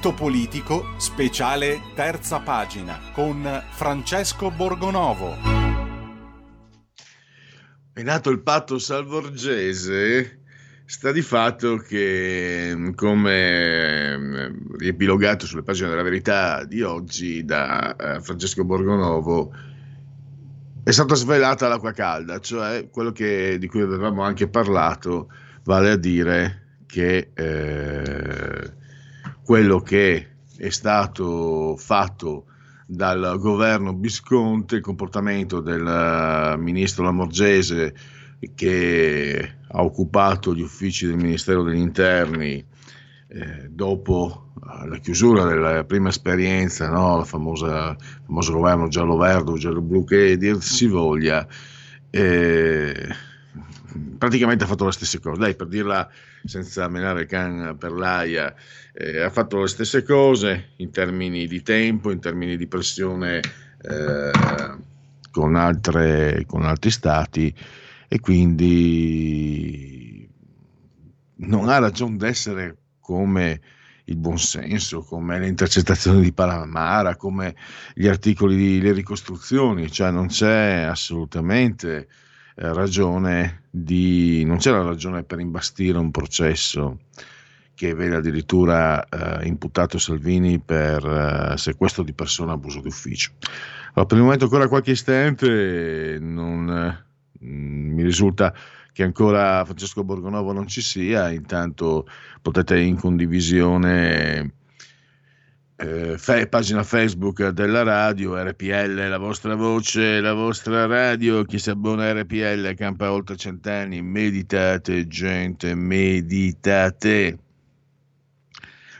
B: Punto politico, speciale terza pagina, con Francesco Borgonovo.
A: È nato il patto salvorgese sta di fatto che, come eh, riepilogato sulle pagine della verità di oggi da eh, Francesco Borgonovo, è stata svelata l'acqua calda, cioè quello che, di cui avevamo anche parlato, vale a dire che eh, quello che è stato fatto dal governo Visconti, il comportamento del eh, ministro Lamorgese che ha occupato gli uffici del Ministero degli Interni eh, dopo la chiusura della prima esperienza, no? il famoso governo giallo-verde o giallo-blu che dir si voglia, eh, praticamente ha fatto la stessa cosa. Lei, per dirla senza menare can per l'aia, eh, ha fatto le stesse cose in termini di tempo, in termini di pressione eh, con, altre, con altri stati e quindi non ha ragione d'essere come il buonsenso, come le intercettazioni di Palamara, come gli articoli di le ricostruzioni, cioè non c'è assolutamente ragione di non c'è ragione per imbastire un processo che vede addirittura eh, imputato Salvini per eh, sequestro di persona abuso d'ufficio. Allora, per il momento ancora qualche istante non Mm, mi risulta che ancora Francesco Borgonovo non ci sia, intanto potete in condivisione eh, fe- pagina Facebook della radio, RPL, la vostra voce, la vostra radio, chi si abbona a RPL campa oltre cent'anni, meditate gente, meditate.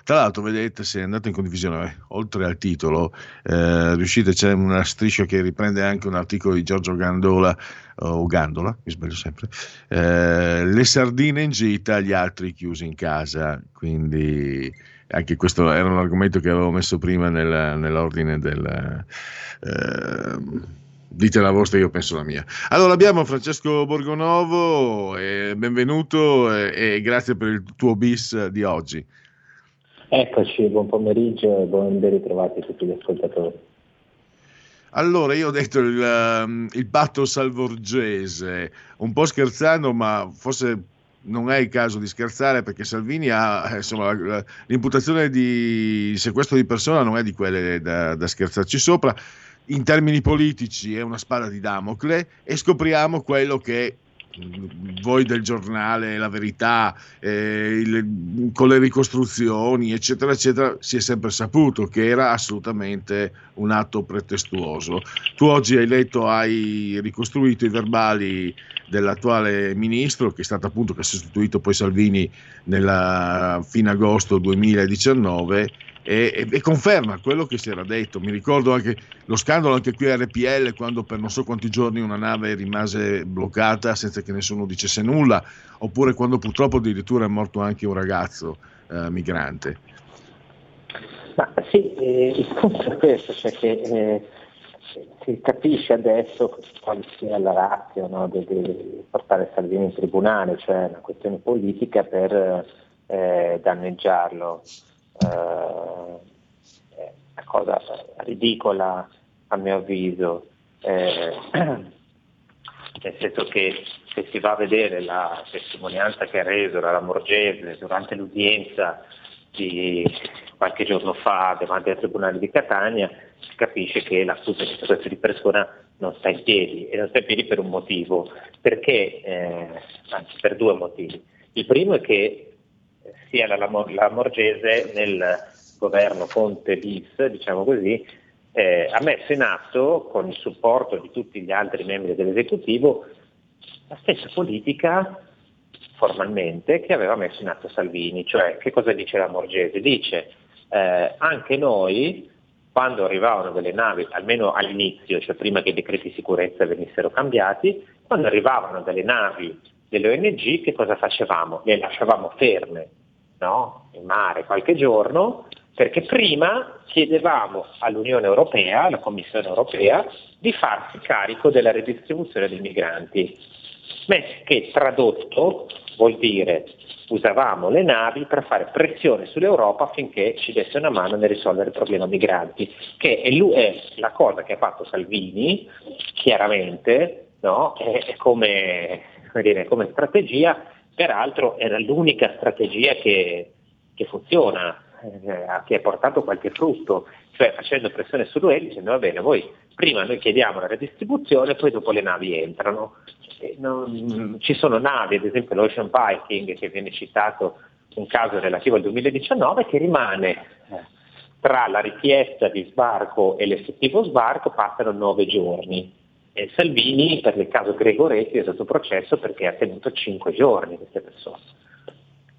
A: Tra l'altro, vedete, se andate in condivisione, oltre al titolo, eh, riuscite, c'è una striscia che riprende anche un articolo di Giorgio Gandola, o Gandola, mi sbaglio sempre, eh, le sardine in gita, gli altri chiusi in casa, quindi anche questo era un argomento che avevo messo prima nel, nell'ordine del... Eh, dite la vostra, io penso la mia. Allora abbiamo Francesco Borgonovo, eh, benvenuto e grazie per il tuo bis di oggi.
Q: Eccoci, buon pomeriggio e buon ben ritrovati a tutti gli ascoltatori.
A: Allora, io ho detto il, um, il patto salvorgese, un po' scherzando, ma forse non è il caso di scherzare perché Salvini ha insomma, l'imputazione di sequestro di persona non è di quelle da, da scherzarci sopra. In termini politici è una spada di Damocle e scopriamo quello che voi del giornale, la verità, eh, il, con le ricostruzioni, eccetera, eccetera, si è sempre saputo che era assolutamente un atto pretestuoso. Tu oggi hai letto, hai ricostruito i verbali dell'attuale ministro, che è stato appunto che ha sostituito poi Salvini nella fine agosto 2019 e, e, conferma quello che si era detto. Mi ricordo anche lo scandalo anche qui a RPL quando per non so quanti giorni una nave rimase bloccata senza che nessuno dicesse nulla, oppure quando purtroppo addirittura è morto anche un ragazzo eh, migrante.
Q: Ma sì, eh, il punto è questo, cioè che eh, si capisce adesso quale sia la razza no, di, di, portare Salvini in tribunale, cioè una questione politica per eh, danneggiarlo eh, una cosa ridicola a mio avviso, eh, nel senso che se si va a vedere la testimonianza che ha reso la Lamorgese durante l'udienza di qualche giorno fa davanti al Tribunale di Catania, si capisce che l'accusa di sequestro di persona non sta in piedi e non sta in piedi per un motivo, perché, eh, anzi per due motivi. Il primo è che sia la, la Morgese nel governo Conte bis, diciamo così, eh, ha messo in atto, con il supporto di tutti gli altri membri dell'esecutivo, la stessa politica formalmente che aveva messo in atto Salvini. Cioè, che cosa dice la Morgese? Dice eh, anche noi, quando arrivavano delle navi, almeno all'inizio, cioè prima che i decreti di sicurezza venissero cambiati, quando arrivavano delle navi delle ONG, che cosa facevamo? Le lasciavamo ferme no? in mare qualche giorno, perché prima chiedevamo all'Unione Europea, alla Commissione Europea, di farsi carico della redistribuzione dei migranti, che tradotto vuol dire usavamo le navi per fare pressione sull'Europa affinché ci desse una mano nel risolvere il problema migranti, che è, è la cosa che ha fatto Salvini, chiaramente, no? è, come, dire, come strategia peraltro era l'unica strategia che, che funziona, eh, che ha portato qualche frutto, cioè facendo pressione su lui dicendo va bene, voi prima noi chiediamo la redistribuzione, poi dopo le navi entrano. Non, ci sono navi, ad esempio l'Ocean Viking che viene citato un caso relativo al 2019 che rimane eh, tra la richiesta di sbarco e l'effettivo sbarco passano nove giorni. E Salvini per il caso Gregoretti è stato processo perché ha tenuto cinque giorni queste persone.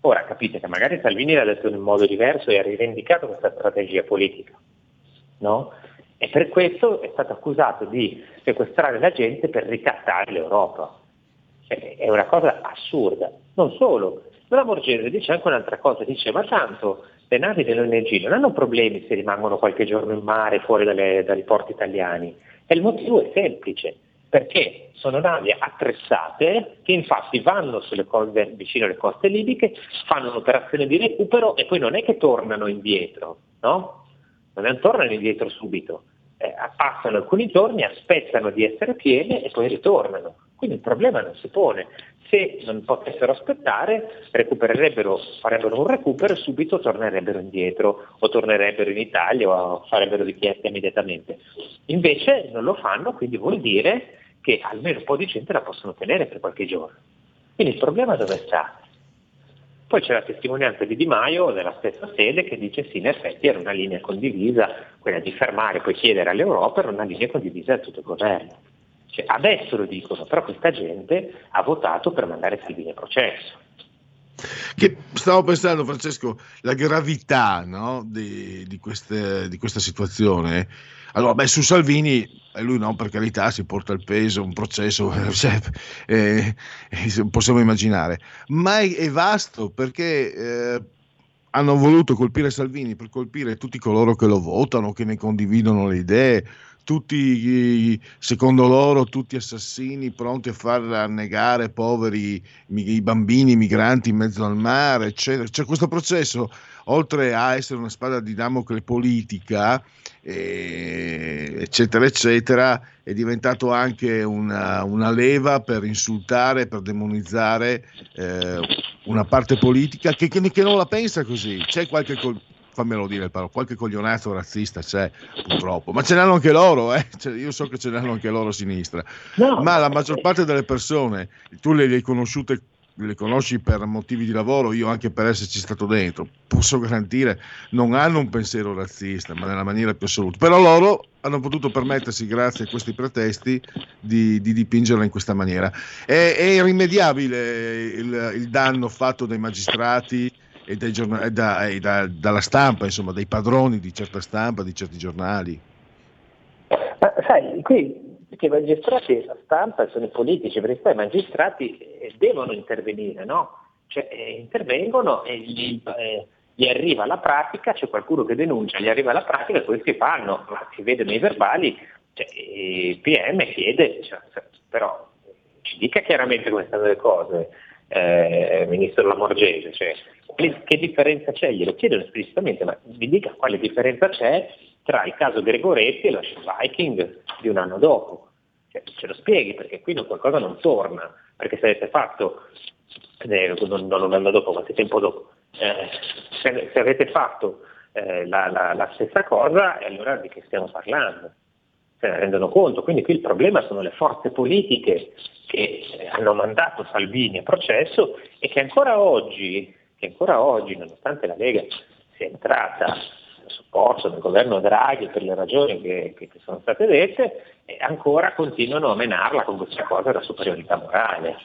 Q: Ora capite che magari Salvini l'ha detto in un modo diverso e ha rivendicato questa strategia politica, no? E per questo è stato accusato di sequestrare la gente per ricattare l'Europa. Cioè, è una cosa assurda. Non solo, la Morgese dice anche un'altra cosa, dice ma tanto le navi dell'ONG non hanno problemi se rimangono qualche giorno in mare fuori dalle, dai porti italiani. E il motivo è semplice, perché sono navi attrezzate che infatti vanno cose, vicino alle coste libiche, fanno un'operazione di recupero e poi non è che tornano indietro, no? Non tornano indietro subito, eh, passano alcuni giorni, aspettano di essere piene e poi ritornano. Quindi il problema non si pone se non potessero aspettare farebbero un recupero e subito tornerebbero indietro o tornerebbero in Italia o farebbero richiesta immediatamente. Invece non lo fanno, quindi vuol dire che almeno un po' di gente la possono tenere per qualche giorno. Quindi il problema dove sta? Poi c'è la testimonianza di Di Maio nella stessa sede che dice sì, in effetti era una linea condivisa, quella di fermare e poi chiedere all'Europa era una linea condivisa da tutto il governo. Cioè, adesso lo dicono, però questa gente ha votato per mandare Salvini a processo.
A: Che stavo pensando, Francesco, la gravità no, di, di, queste, di, questa situazione. Allora, beh, su Salvini, e lui no, per carità, si porta il peso, un processo, cioè, eh, eh, possiamo immaginare, ma è, è vasto perché eh, hanno voluto colpire Salvini per colpire tutti coloro che lo votano, che ne condividono le idee, tutti, secondo loro, tutti assassini pronti a far annegare poveri i bambini migranti in mezzo al mare, eccetera. C'è questo processo, oltre a essere una spada di Damocle politica, eh, eccetera, eccetera, è diventato anche una, una leva per insultare, per demonizzare eh, una parte politica che, che, che, non la pensa così. C'è qualche fammelo dire però, qualche coglionazzo razzista c'è purtroppo, ma ce n'hanno anche loro, eh? cioè, io so che ce n'hanno anche loro a sinistra, no, ma la maggior parte delle persone, tu le hai conosciute le conosci per motivi di lavoro, io anche per esserci stato dentro, posso garantire, non hanno un pensiero razzista, ma nella maniera più assoluta. Però loro hanno potuto permettersi, grazie a questi pretesti, di, di dipingerla in questa maniera. È, è irrimediabile il, il danno fatto dai magistrati, e, dai giornali, e, da, e da, dalla stampa, insomma, dai padroni di certa stampa, di certi giornali.
Q: Ma sai, qui perché i magistrati e la stampa sono i politici, perché poi i magistrati eh, devono intervenire, no? Cioè, eh, intervengono e gli, eh, gli, arriva la pratica, c'è qualcuno che denuncia, gli arriva la pratica e questi fanno, ma si vede nei verbali, cioè, il PM chiede, cioè, però ci dica chiaramente come stanno le cose, eh, Ministro Lamorgese, cioè, che differenza c'è? Glielo chiedono esplicitamente, ma vi dica quale differenza c'è tra il caso Gregoretti e lo Viking di un anno dopo. Cioè, ce lo spieghi perché qui qualcosa non torna, perché se avete fatto, eh, non, non, un anno dopo, qualche tempo dopo, eh, se, se, avete fatto eh, la, la, la, stessa cosa, allora di che stiamo parlando? Se ne rendono conto, quindi qui il problema sono le forze politiche che eh, hanno mandato Salvini a processo e che ancora oggi che ancora oggi, nonostante la Lega sia entrata supporto del governo Draghi per le ragioni che, che, che sono state dette, ancora continuano a menarla con questa cosa della superiorità morale.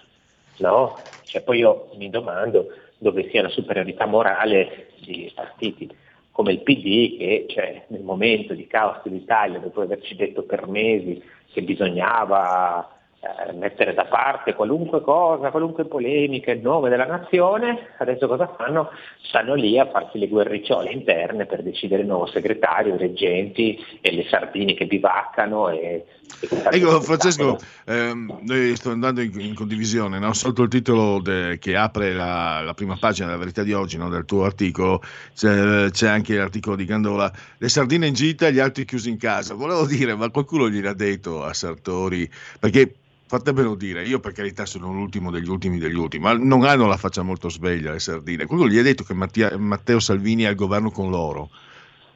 Q: No? Cioè, poi io mi domando dove sia la superiorità morale di partiti come il PD che cioè, nel momento di caos dell'Italia, dopo averci detto per mesi che bisognava eh, mettere da parte qualunque cosa, qualunque polemica in nome della nazione, adesso cosa fanno? Stanno lì a farsi le guerricciole interne per decidere il nuovo segretario, i reggenti e le sardine che bivaccano. E,
A: e ecco Francesco, ehm, noi sto andando in, in condivisione, no? sotto il titolo de, che apre la, la, prima pagina della verità di oggi no? del tuo articolo, c'è, c'è, anche l'articolo di Gandola, le sardine in gita e gli altri chiusi in casa. Volevo dire, ma qualcuno gliel'ha detto a Sartori? Perché fatemelo dire, io per carità sono l'ultimo degli ultimi degli ultimi, ma non hanno la faccia molto sveglia le sardine. Quello gli ha detto che Mattia, Matteo Salvini è al governo con loro,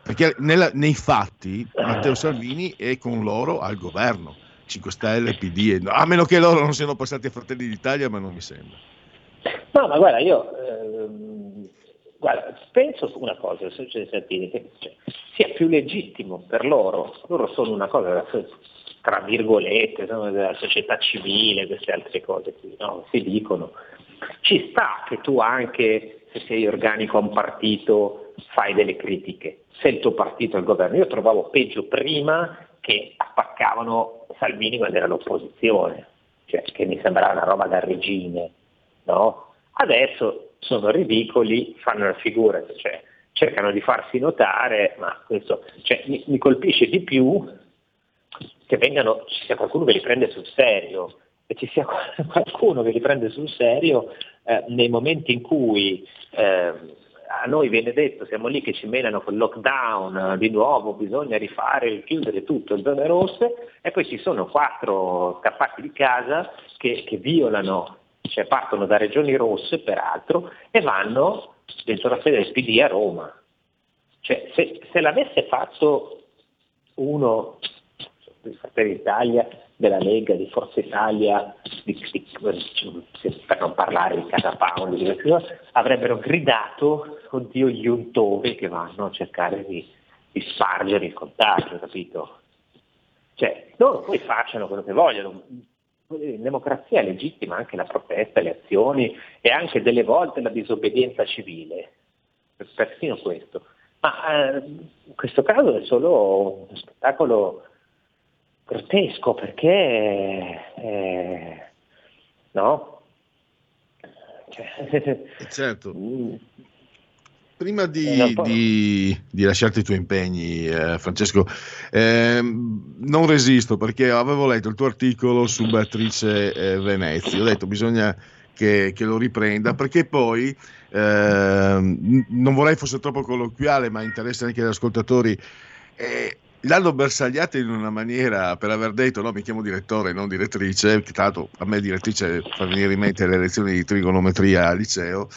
A: perché nella, nei fatti Matteo Salvini è con loro al governo, 5 Stelle, PD, a meno che loro non siano passati a Fratelli d'Italia, ma non mi sembra.
Q: No, ma guarda, io ehm, guarda, penso una cosa, Salvini, che cioè, sia più legittimo per loro, loro sono una cosa tra virgolette, della società civile, queste altre cose qui, no? si dicono. Ci sta che tu anche, se sei organico a un partito, fai delle critiche, se il tuo partito è il governo. Io trovavo peggio prima che attaccavano Salvini quando era all'opposizione, cioè che mi sembrava una roba da regime, no? Adesso sono ridicoli, fanno la figura, cioè cercano di farsi notare, ma questo cioè, mi, mi colpisce di più che vengano, ci sia qualcuno che li prende sul serio e ci sia qualcuno che li prende sul serio eh, nei momenti in cui eh, a noi viene detto, siamo lì che ci menano col lockdown, di nuovo bisogna rifare, chiudere tutto, zone rosse, e poi ci sono quattro scappati di casa che, che violano, cioè partono da regioni rosse peraltro, e vanno dentro la sede del PD a Roma. Cioè, se, se l'avesse fatto uno di Fratelli d'Italia, della Lega, di Forza Italia, di, di, per non parlare di Casa Pound, avrebbero gridato, oddio gli untovi che vanno a cercare di, di spargere il contagio, capito? Cioè, loro poi facciano quello che vogliono. In democrazia è legittima anche la protesta, le azioni e anche delle volte la disobbedienza civile, persino questo. Ma eh, in questo caso è solo uno spettacolo grottesco perché eh, no?
A: Cioè, certo. Prima di, di, di, lasciarti i tuoi impegni, eh, Francesco, eh, non resisto perché avevo letto il tuo articolo su Beatrice eh, Venezia. Ho detto bisogna che, che lo riprenda perché poi ehm, non vorrei fosse troppo colloquiale, ma interessa anche agli ascoltatori. Eh, l'hanno bersagliata in una maniera per aver detto no mi chiamo direttore non direttrice che l'altro a me direttrice fa venire in mente le lezioni di trigonometria al liceo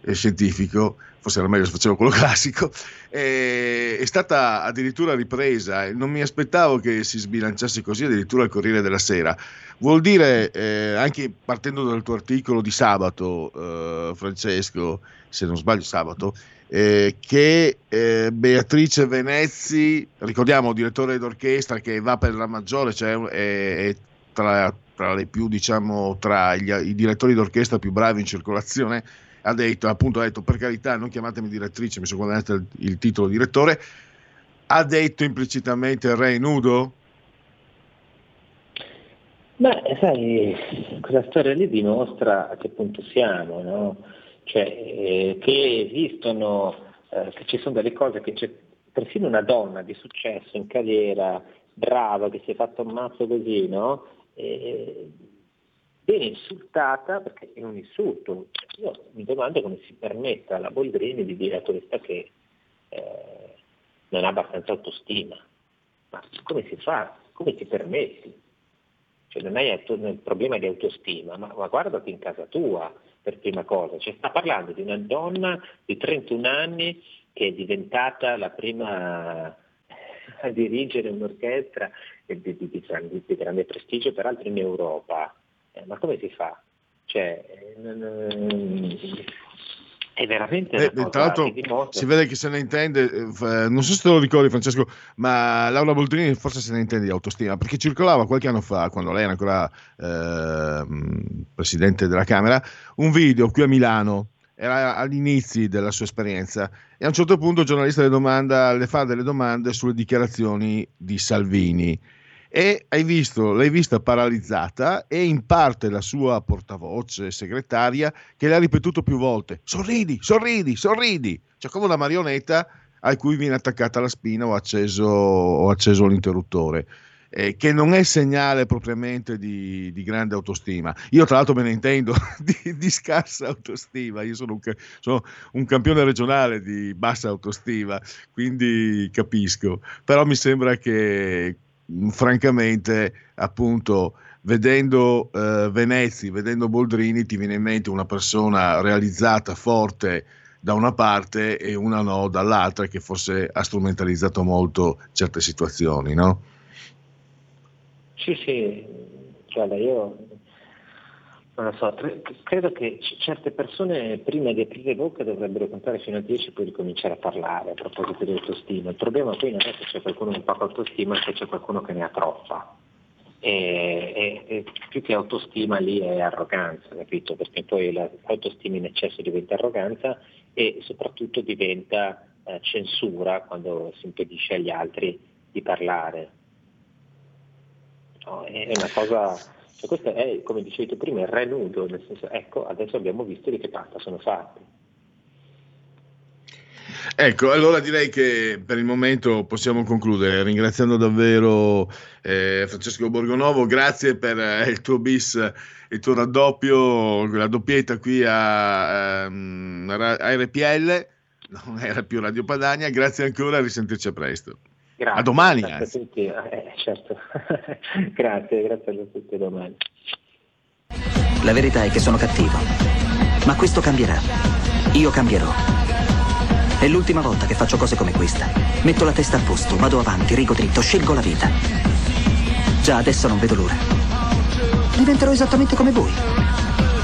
A: eh, scientifico forse era meglio se facevo quello classico e, è stata addirittura ripresa. Non mi aspettavo che si sbilanciasse così addirittura al Corriere della Sera. Vuol dire eh, anche partendo dal tuo articolo di sabato eh, Francesco se non sbaglio sabato eh, che eh, Beatrice Venezzi, ricordiamo direttore d'orchestra che va per la maggiore, cioè è, è tra, tra, più, diciamo, tra gli, i direttori d'orchestra più bravi in circolazione, ha detto, appunto, ha detto per carità non chiamatemi direttrice, mi sono guadagnato il, il titolo direttore, ha detto implicitamente re nudo?
Q: Beh, sai, quella storia lì dimostra a che punto siamo, no? cioè eh, che esistono, eh, che ci sono delle cose che c'è persino una donna di successo in carriera, brava, che si è fatta un mazzo così, no? E, viene insultata perché è un insulto. Io mi domando come si permetta alla Boldrini di dire a questa che eh, non ha abbastanza autostima. Ma come si fa? Come ti permetti? Cioè non hai il problema di autostima, ma, ma guardati in casa tua, per prima cosa. Cioè, sta parlando di una donna di 31 anni che è diventata la prima a dirigere un'orchestra di, di, di, di grande prestigio, peraltro in Europa. Eh, ma come si fa? Cioè, eh, è veramente
A: eh, tra l'altro dimostra... si vede che se ne intende eh, non so se te lo ricordi Francesco ma Laura Boltrini forse se ne intende di autostima perché circolava qualche anno fa quando lei era ancora eh, presidente della Camera un video qui a Milano era agli inizi della sua esperienza e a un certo punto il giornalista le, domanda, le fa delle domande sulle dichiarazioni di Salvini e hai visto, l'hai vista paralizzata e in parte la sua portavoce segretaria che le ha ripetuto più volte sorridi, sorridi, sorridi, cioè come una marionetta a cui viene attaccata la spina o acceso, o acceso l'interruttore. Eh, che non è segnale propriamente di, di, grande autostima. Io tra l'altro me ne intendo di, di scarsa autostima, io sono un, sono un, campione regionale di bassa autostima, quindi capisco, però mi sembra che francamente appunto vedendo eh, Venezia, vedendo Boldrini, ti viene in mente una persona realizzata, forte da una parte e una no dall'altra, che forse ha strumentalizzato molto certe situazioni, no?
Q: Sì, sì, guarda, io non lo so, credo che certe persone prima di aprire bocca dovrebbero contare fino a 10 e poi ricominciare a parlare a proposito di autostima. Il problema poi non è che c'è qualcuno con poca autostima, è che c'è qualcuno che ne ha troppa. E, e, e più che autostima lì è arroganza, capito? Perché poi l'autostima in eccesso diventa arroganza e soprattutto diventa eh, censura quando si impedisce agli altri di parlare. No, è una cosa cioè questo è, come dicevi tu prima, il re nudo, nel senso, ecco, adesso abbiamo visto di che pasta sono fatti.
A: Ecco, allora direi che per il momento possiamo concludere ringraziando davvero eh, Francesco Borgonovo, grazie per eh, il tuo bis, il tuo raddoppio, la doppietta qui a, ehm, a RPL, non era più Radio Padania, grazie ancora, risentirci a presto.
Q: Grazie,
A: a domani.
Q: Grazie a tutti, eh, certo. grazie, grazie a tutti, a domani.
R: La verità è che sono cattivo, ma questo cambierà. Io cambierò. È l'ultima volta che faccio cose come questa. Metto la testa a posto, vado avanti, rigo dritto, scelgo la vita. Già adesso non vedo l'ora. Diventerò esattamente come voi.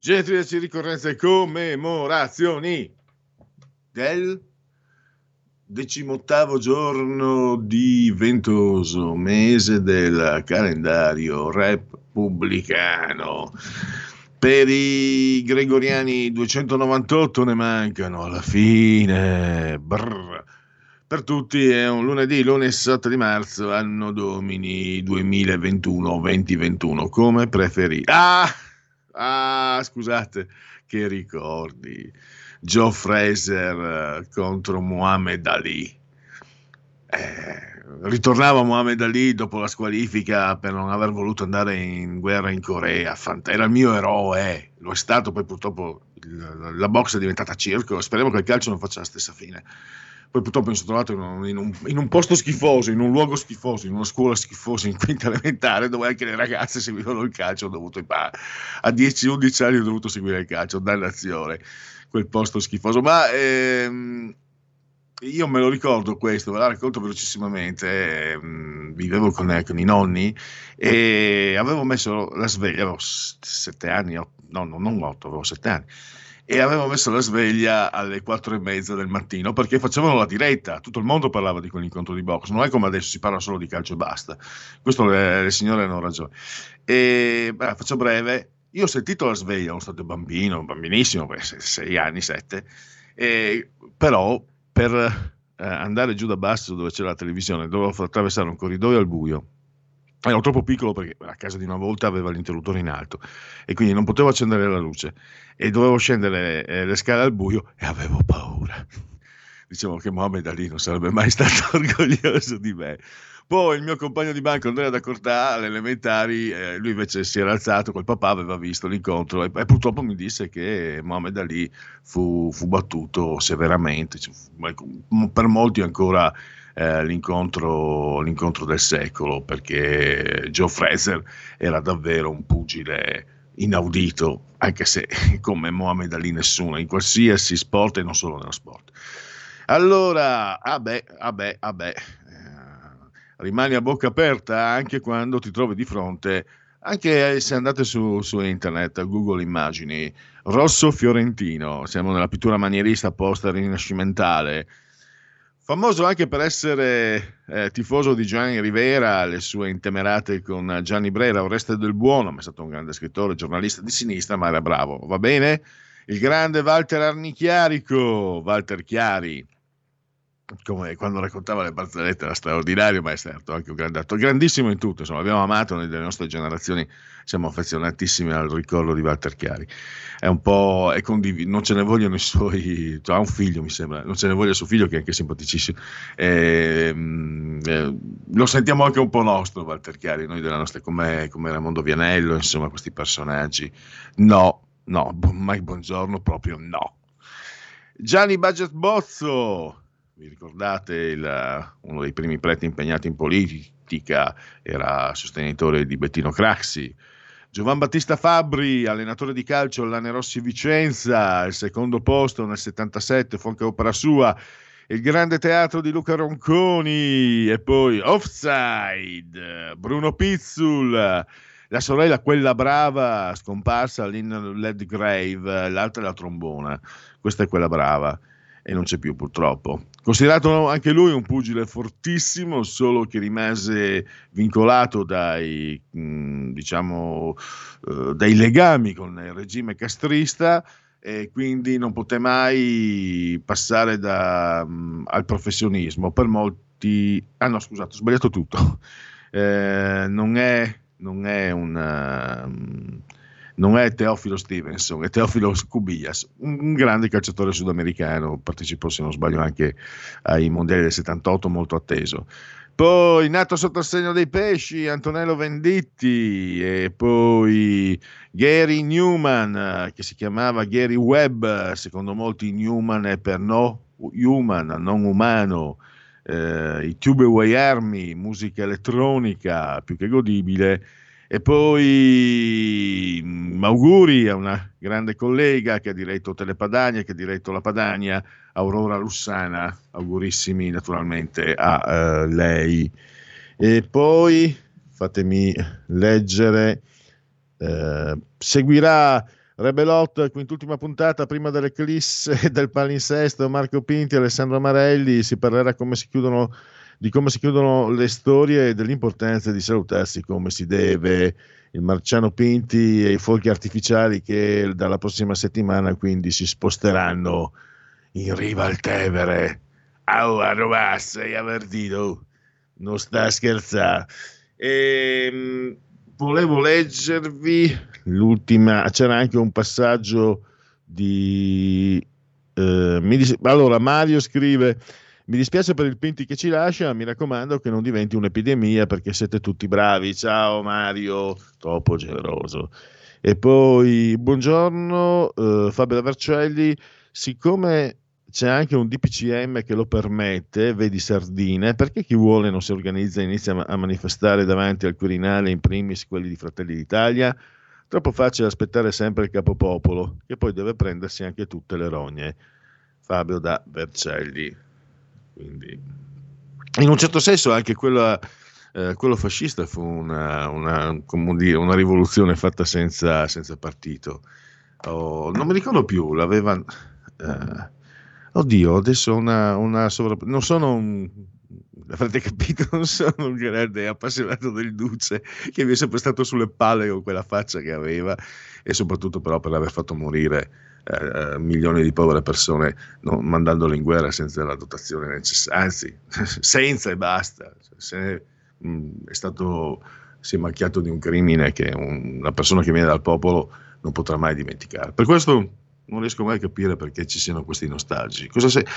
A: Genetriaci ricorrenze e commemorazioni del decimottavo giorno di ventoso mese del calendario repubblicano. Per i gregoriani 298 ne mancano alla fine. Brr. Per tutti è un lunedì, lunedì 7 di marzo, anno domini 2021-2021, come preferite. Ah! Ah, scusate, che ricordi. Joe Fraser eh, contro Muhammad Ali. Eh, ritornava Muhammad Ali dopo la squalifica per non aver voluto andare in guerra in Corea. Era il mio eroe, lo è stato, poi purtroppo la box è diventata circo. Speriamo che il calcio non faccia la stessa fine poi purtroppo mi sono trovato in un, in, un, in un, posto schifoso, in un luogo schifoso, in una scuola schifosa in quinta elementare dove anche le ragazze seguivano il calcio, ho dovuto a 10-11 anni ho dovuto seguire il calcio, dannazione, quel posto schifoso, ma ehm, io me lo ricordo questo, ve la racconto velocissimamente, ehm, vivevo con, con, i nonni e avevo messo la sveglia, avevo 7 anni, no, non 8, avevo 7 anni e avevo messo la sveglia alle quattro e mezza del mattino perché facevano la diretta, tutto il mondo parlava di quell'incontro di box, non è come adesso si parla solo di calcio e basta, questo le, le signore hanno ragione. E beh, faccio breve, io ho sentito la sveglia, sono stato bambino, bambinissimo, sei anni, sette, però per eh, andare giù da basso dove c'era la televisione dovevo attraversare un corridoio al buio ero troppo piccolo perché a casa di una volta aveva l'interruttore in alto e quindi non potevo accendere la luce e dovevo scendere eh, le scale al buio e avevo paura. Dicevo che Mohamed Ali non sarebbe mai stato orgoglioso di me. Poi il mio compagno di banco Andrea da Cortà alle elementari, eh, lui invece si era alzato col papà, aveva visto l'incontro e, e purtroppo mi disse che Mohamed Ali fu, fu battuto severamente, cioè, per molti ancora eh, l'incontro, l'incontro, del secolo perché Joe Fraser era davvero un pugile inaudito, anche se come Mohamed Ali nessuno, in qualsiasi sport e non solo nello sport. Allora, vabbè, vabbè, vabbè, eh, rimani a bocca aperta anche quando ti trovi di fronte, anche se andate su, su internet, Google Immagini, Rosso Fiorentino, siamo nella pittura manierista post rinascimentale, Famoso anche per essere eh, tifoso di Gianni Rivera, le sue intemerate con Gianni Brera, Oreste del Buono, ma è stato un grande scrittore, giornalista di sinistra, ma era bravo. Va bene? Il grande Walter Arnichiarico, Walter Chiari, come quando raccontava le barzellette era straordinario, ma è stato anche un grande attore, grandissimo in tutto, insomma, abbiamo amato noi delle nostre generazioni, siamo affezionatissimi al ricordo di Walter Chiari. È un po' è condiv- non ce ne vogliono i suoi, cioè, ha un figlio mi sembra, non ce ne voglia suo figlio che è anche simpaticissimo. E, eh, lo sentiamo anche un po' nostro Walter Chiari, noi della nostra come, come Ramondo Vianello, insomma, questi personaggi. No, no, Mike Buongiorno proprio no. Gianni Budget Bozzo, vi ricordate il, uno dei primi preti impegnati in politica, era sostenitore di Bettino Craxi. Giovan Battista Fabri, allenatore di calcio all'Anerossi Vicenza, il secondo posto nel 77, fu anche opera sua. Il grande teatro di Luca Ronconi e poi Offside, Bruno Pizzul, la sorella, quella brava, scomparsa, Lynn Ledgrave, l'altra è la trombona, questa è quella brava e non c'è più purtroppo. Considerato anche lui un pugile fortissimo, solo che rimase vincolato dai, mh, diciamo, uh, dai legami con il regime castrista e quindi non poté mai passare da, mh, al professionismo. Per molti... Ah no, scusate, ho sbagliato tutto. Eh, non, è, non è un... Non è Teofilo Stevenson, è Teofilo Cubillas, un grande calciatore sudamericano, partecipò se non sbaglio anche ai mondiali del 78, molto atteso. Poi nato sotto il segno dei pesci, Antonello Venditti e poi Gary Newman, che si chiamava Gary Webb, secondo molti Newman è per no human, non umano, eh, i Tubeway Army, musica elettronica più che godibile e poi mh, auguri a una grande collega che ha diretto Telepadania, che ha diretto la Padania, Aurora Lussana, augurissimi naturalmente a uh, lei. E poi fatemi leggere, uh, seguirà Rebelot, quintultima puntata, prima dell'eclisse del palinsesto, Marco Pinti, Alessandro Marelli, si parlerà come si chiudono di come si chiudono le storie e dell'importanza di salutarsi come si deve. Il Marciano Pinti e i fuochi artificiali che dalla prossima settimana quindi si sposteranno in riva al Tevere. Au, a Rovassa e. Non sta a scherzare. Ehm, volevo leggervi l'ultima, c'era anche un passaggio di... Eh, dis- allora, Mario scrive mi dispiace per il Pinti che ci lascia, mi raccomando che non diventi un'epidemia perché siete tutti bravi. Ciao Mario, troppo generoso. E poi, buongiorno eh, Fabio Vercelli, siccome c'è anche un DPCM che lo permette, vedi Sardine, perché chi vuole non si organizza e inizia a manifestare davanti al Quirinale, in primis quelli di Fratelli d'Italia? Troppo facile aspettare sempre il capopopolo, che poi deve prendersi anche tutte le rogne. Fabio da Vercelli. Quindi, in un certo senso anche quella, eh, quello fascista fu una, una, dire, una rivoluzione fatta senza, senza partito. Oh, non mi ricordo più, l'aveva... Eh, oddio, adesso una, una sovra... Non sono un... Avrete capito, non sono un grande appassionato del Duce che mi è sempre stato sulle palle con quella faccia che aveva e soprattutto però per aver fatto morire eh, eh, milioni di povere persone no, mandandole in guerra senza la dotazione necessaria, anzi senza e basta. Se, mh, è stato, si è macchiato di un crimine che un, una persona che viene dal popolo non potrà mai dimenticare. Per questo non riesco mai a capire perché ci siano questi nostalgici.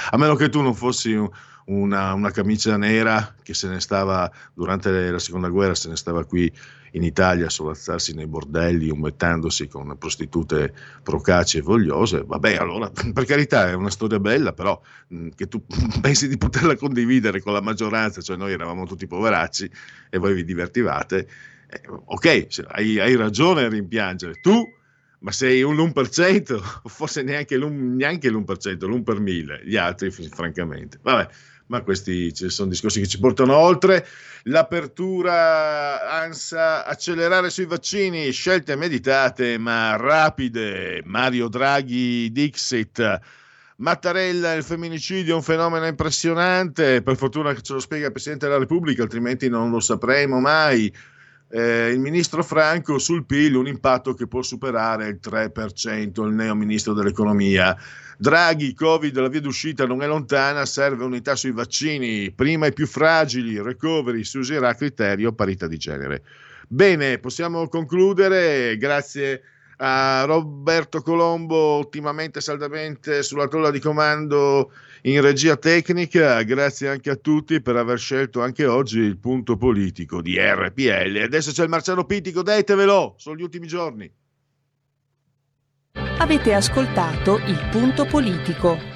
A: A meno che tu non fossi un, una, una, camicia nera che se ne stava durante la seconda guerra, se ne stava qui in Italia a solazzarsi nei bordelli, umettandosi con prostitute procaci e vogliose, vabbè, allora per carità è una storia bella, però mh, che tu pensi di poterla condividere con la maggioranza, cioè noi eravamo tutti poveracci e voi vi divertivate, eh, ok, hai, hai ragione a rimpiangere, tu ma sei un l'1%, forse neanche, l'1, neanche l'1%, l'1 per mille, gli altri francamente. Vabbè, ma questi sono discorsi che ci portano oltre. L'apertura ANSA, accelerare sui vaccini, scelte meditate ma rapide. Mario Draghi, Dixit. Mattarella, il femminicidio è un fenomeno impressionante, per fortuna che ce lo spiega il Presidente della Repubblica, altrimenti non lo sapremo mai. Eh, il ministro Franco sul PIL un impatto che può superare il 3%, il neo ministro dell'economia. Draghi, Covid, la via d'uscita non è lontana, serve unità sui vaccini, prima i più fragili, recovery, si userà criterio parità di genere. Bene, possiamo concludere, grazie a Roberto Colombo, ultimamente saldamente sulla tolla di comando in regia tecnica. Grazie anche a tutti per aver scelto anche oggi il punto politico di RPL. Adesso c'è il Marciano Pitico, detevelo, sono gli ultimi giorni.
S: Avete ascoltato il punto politico.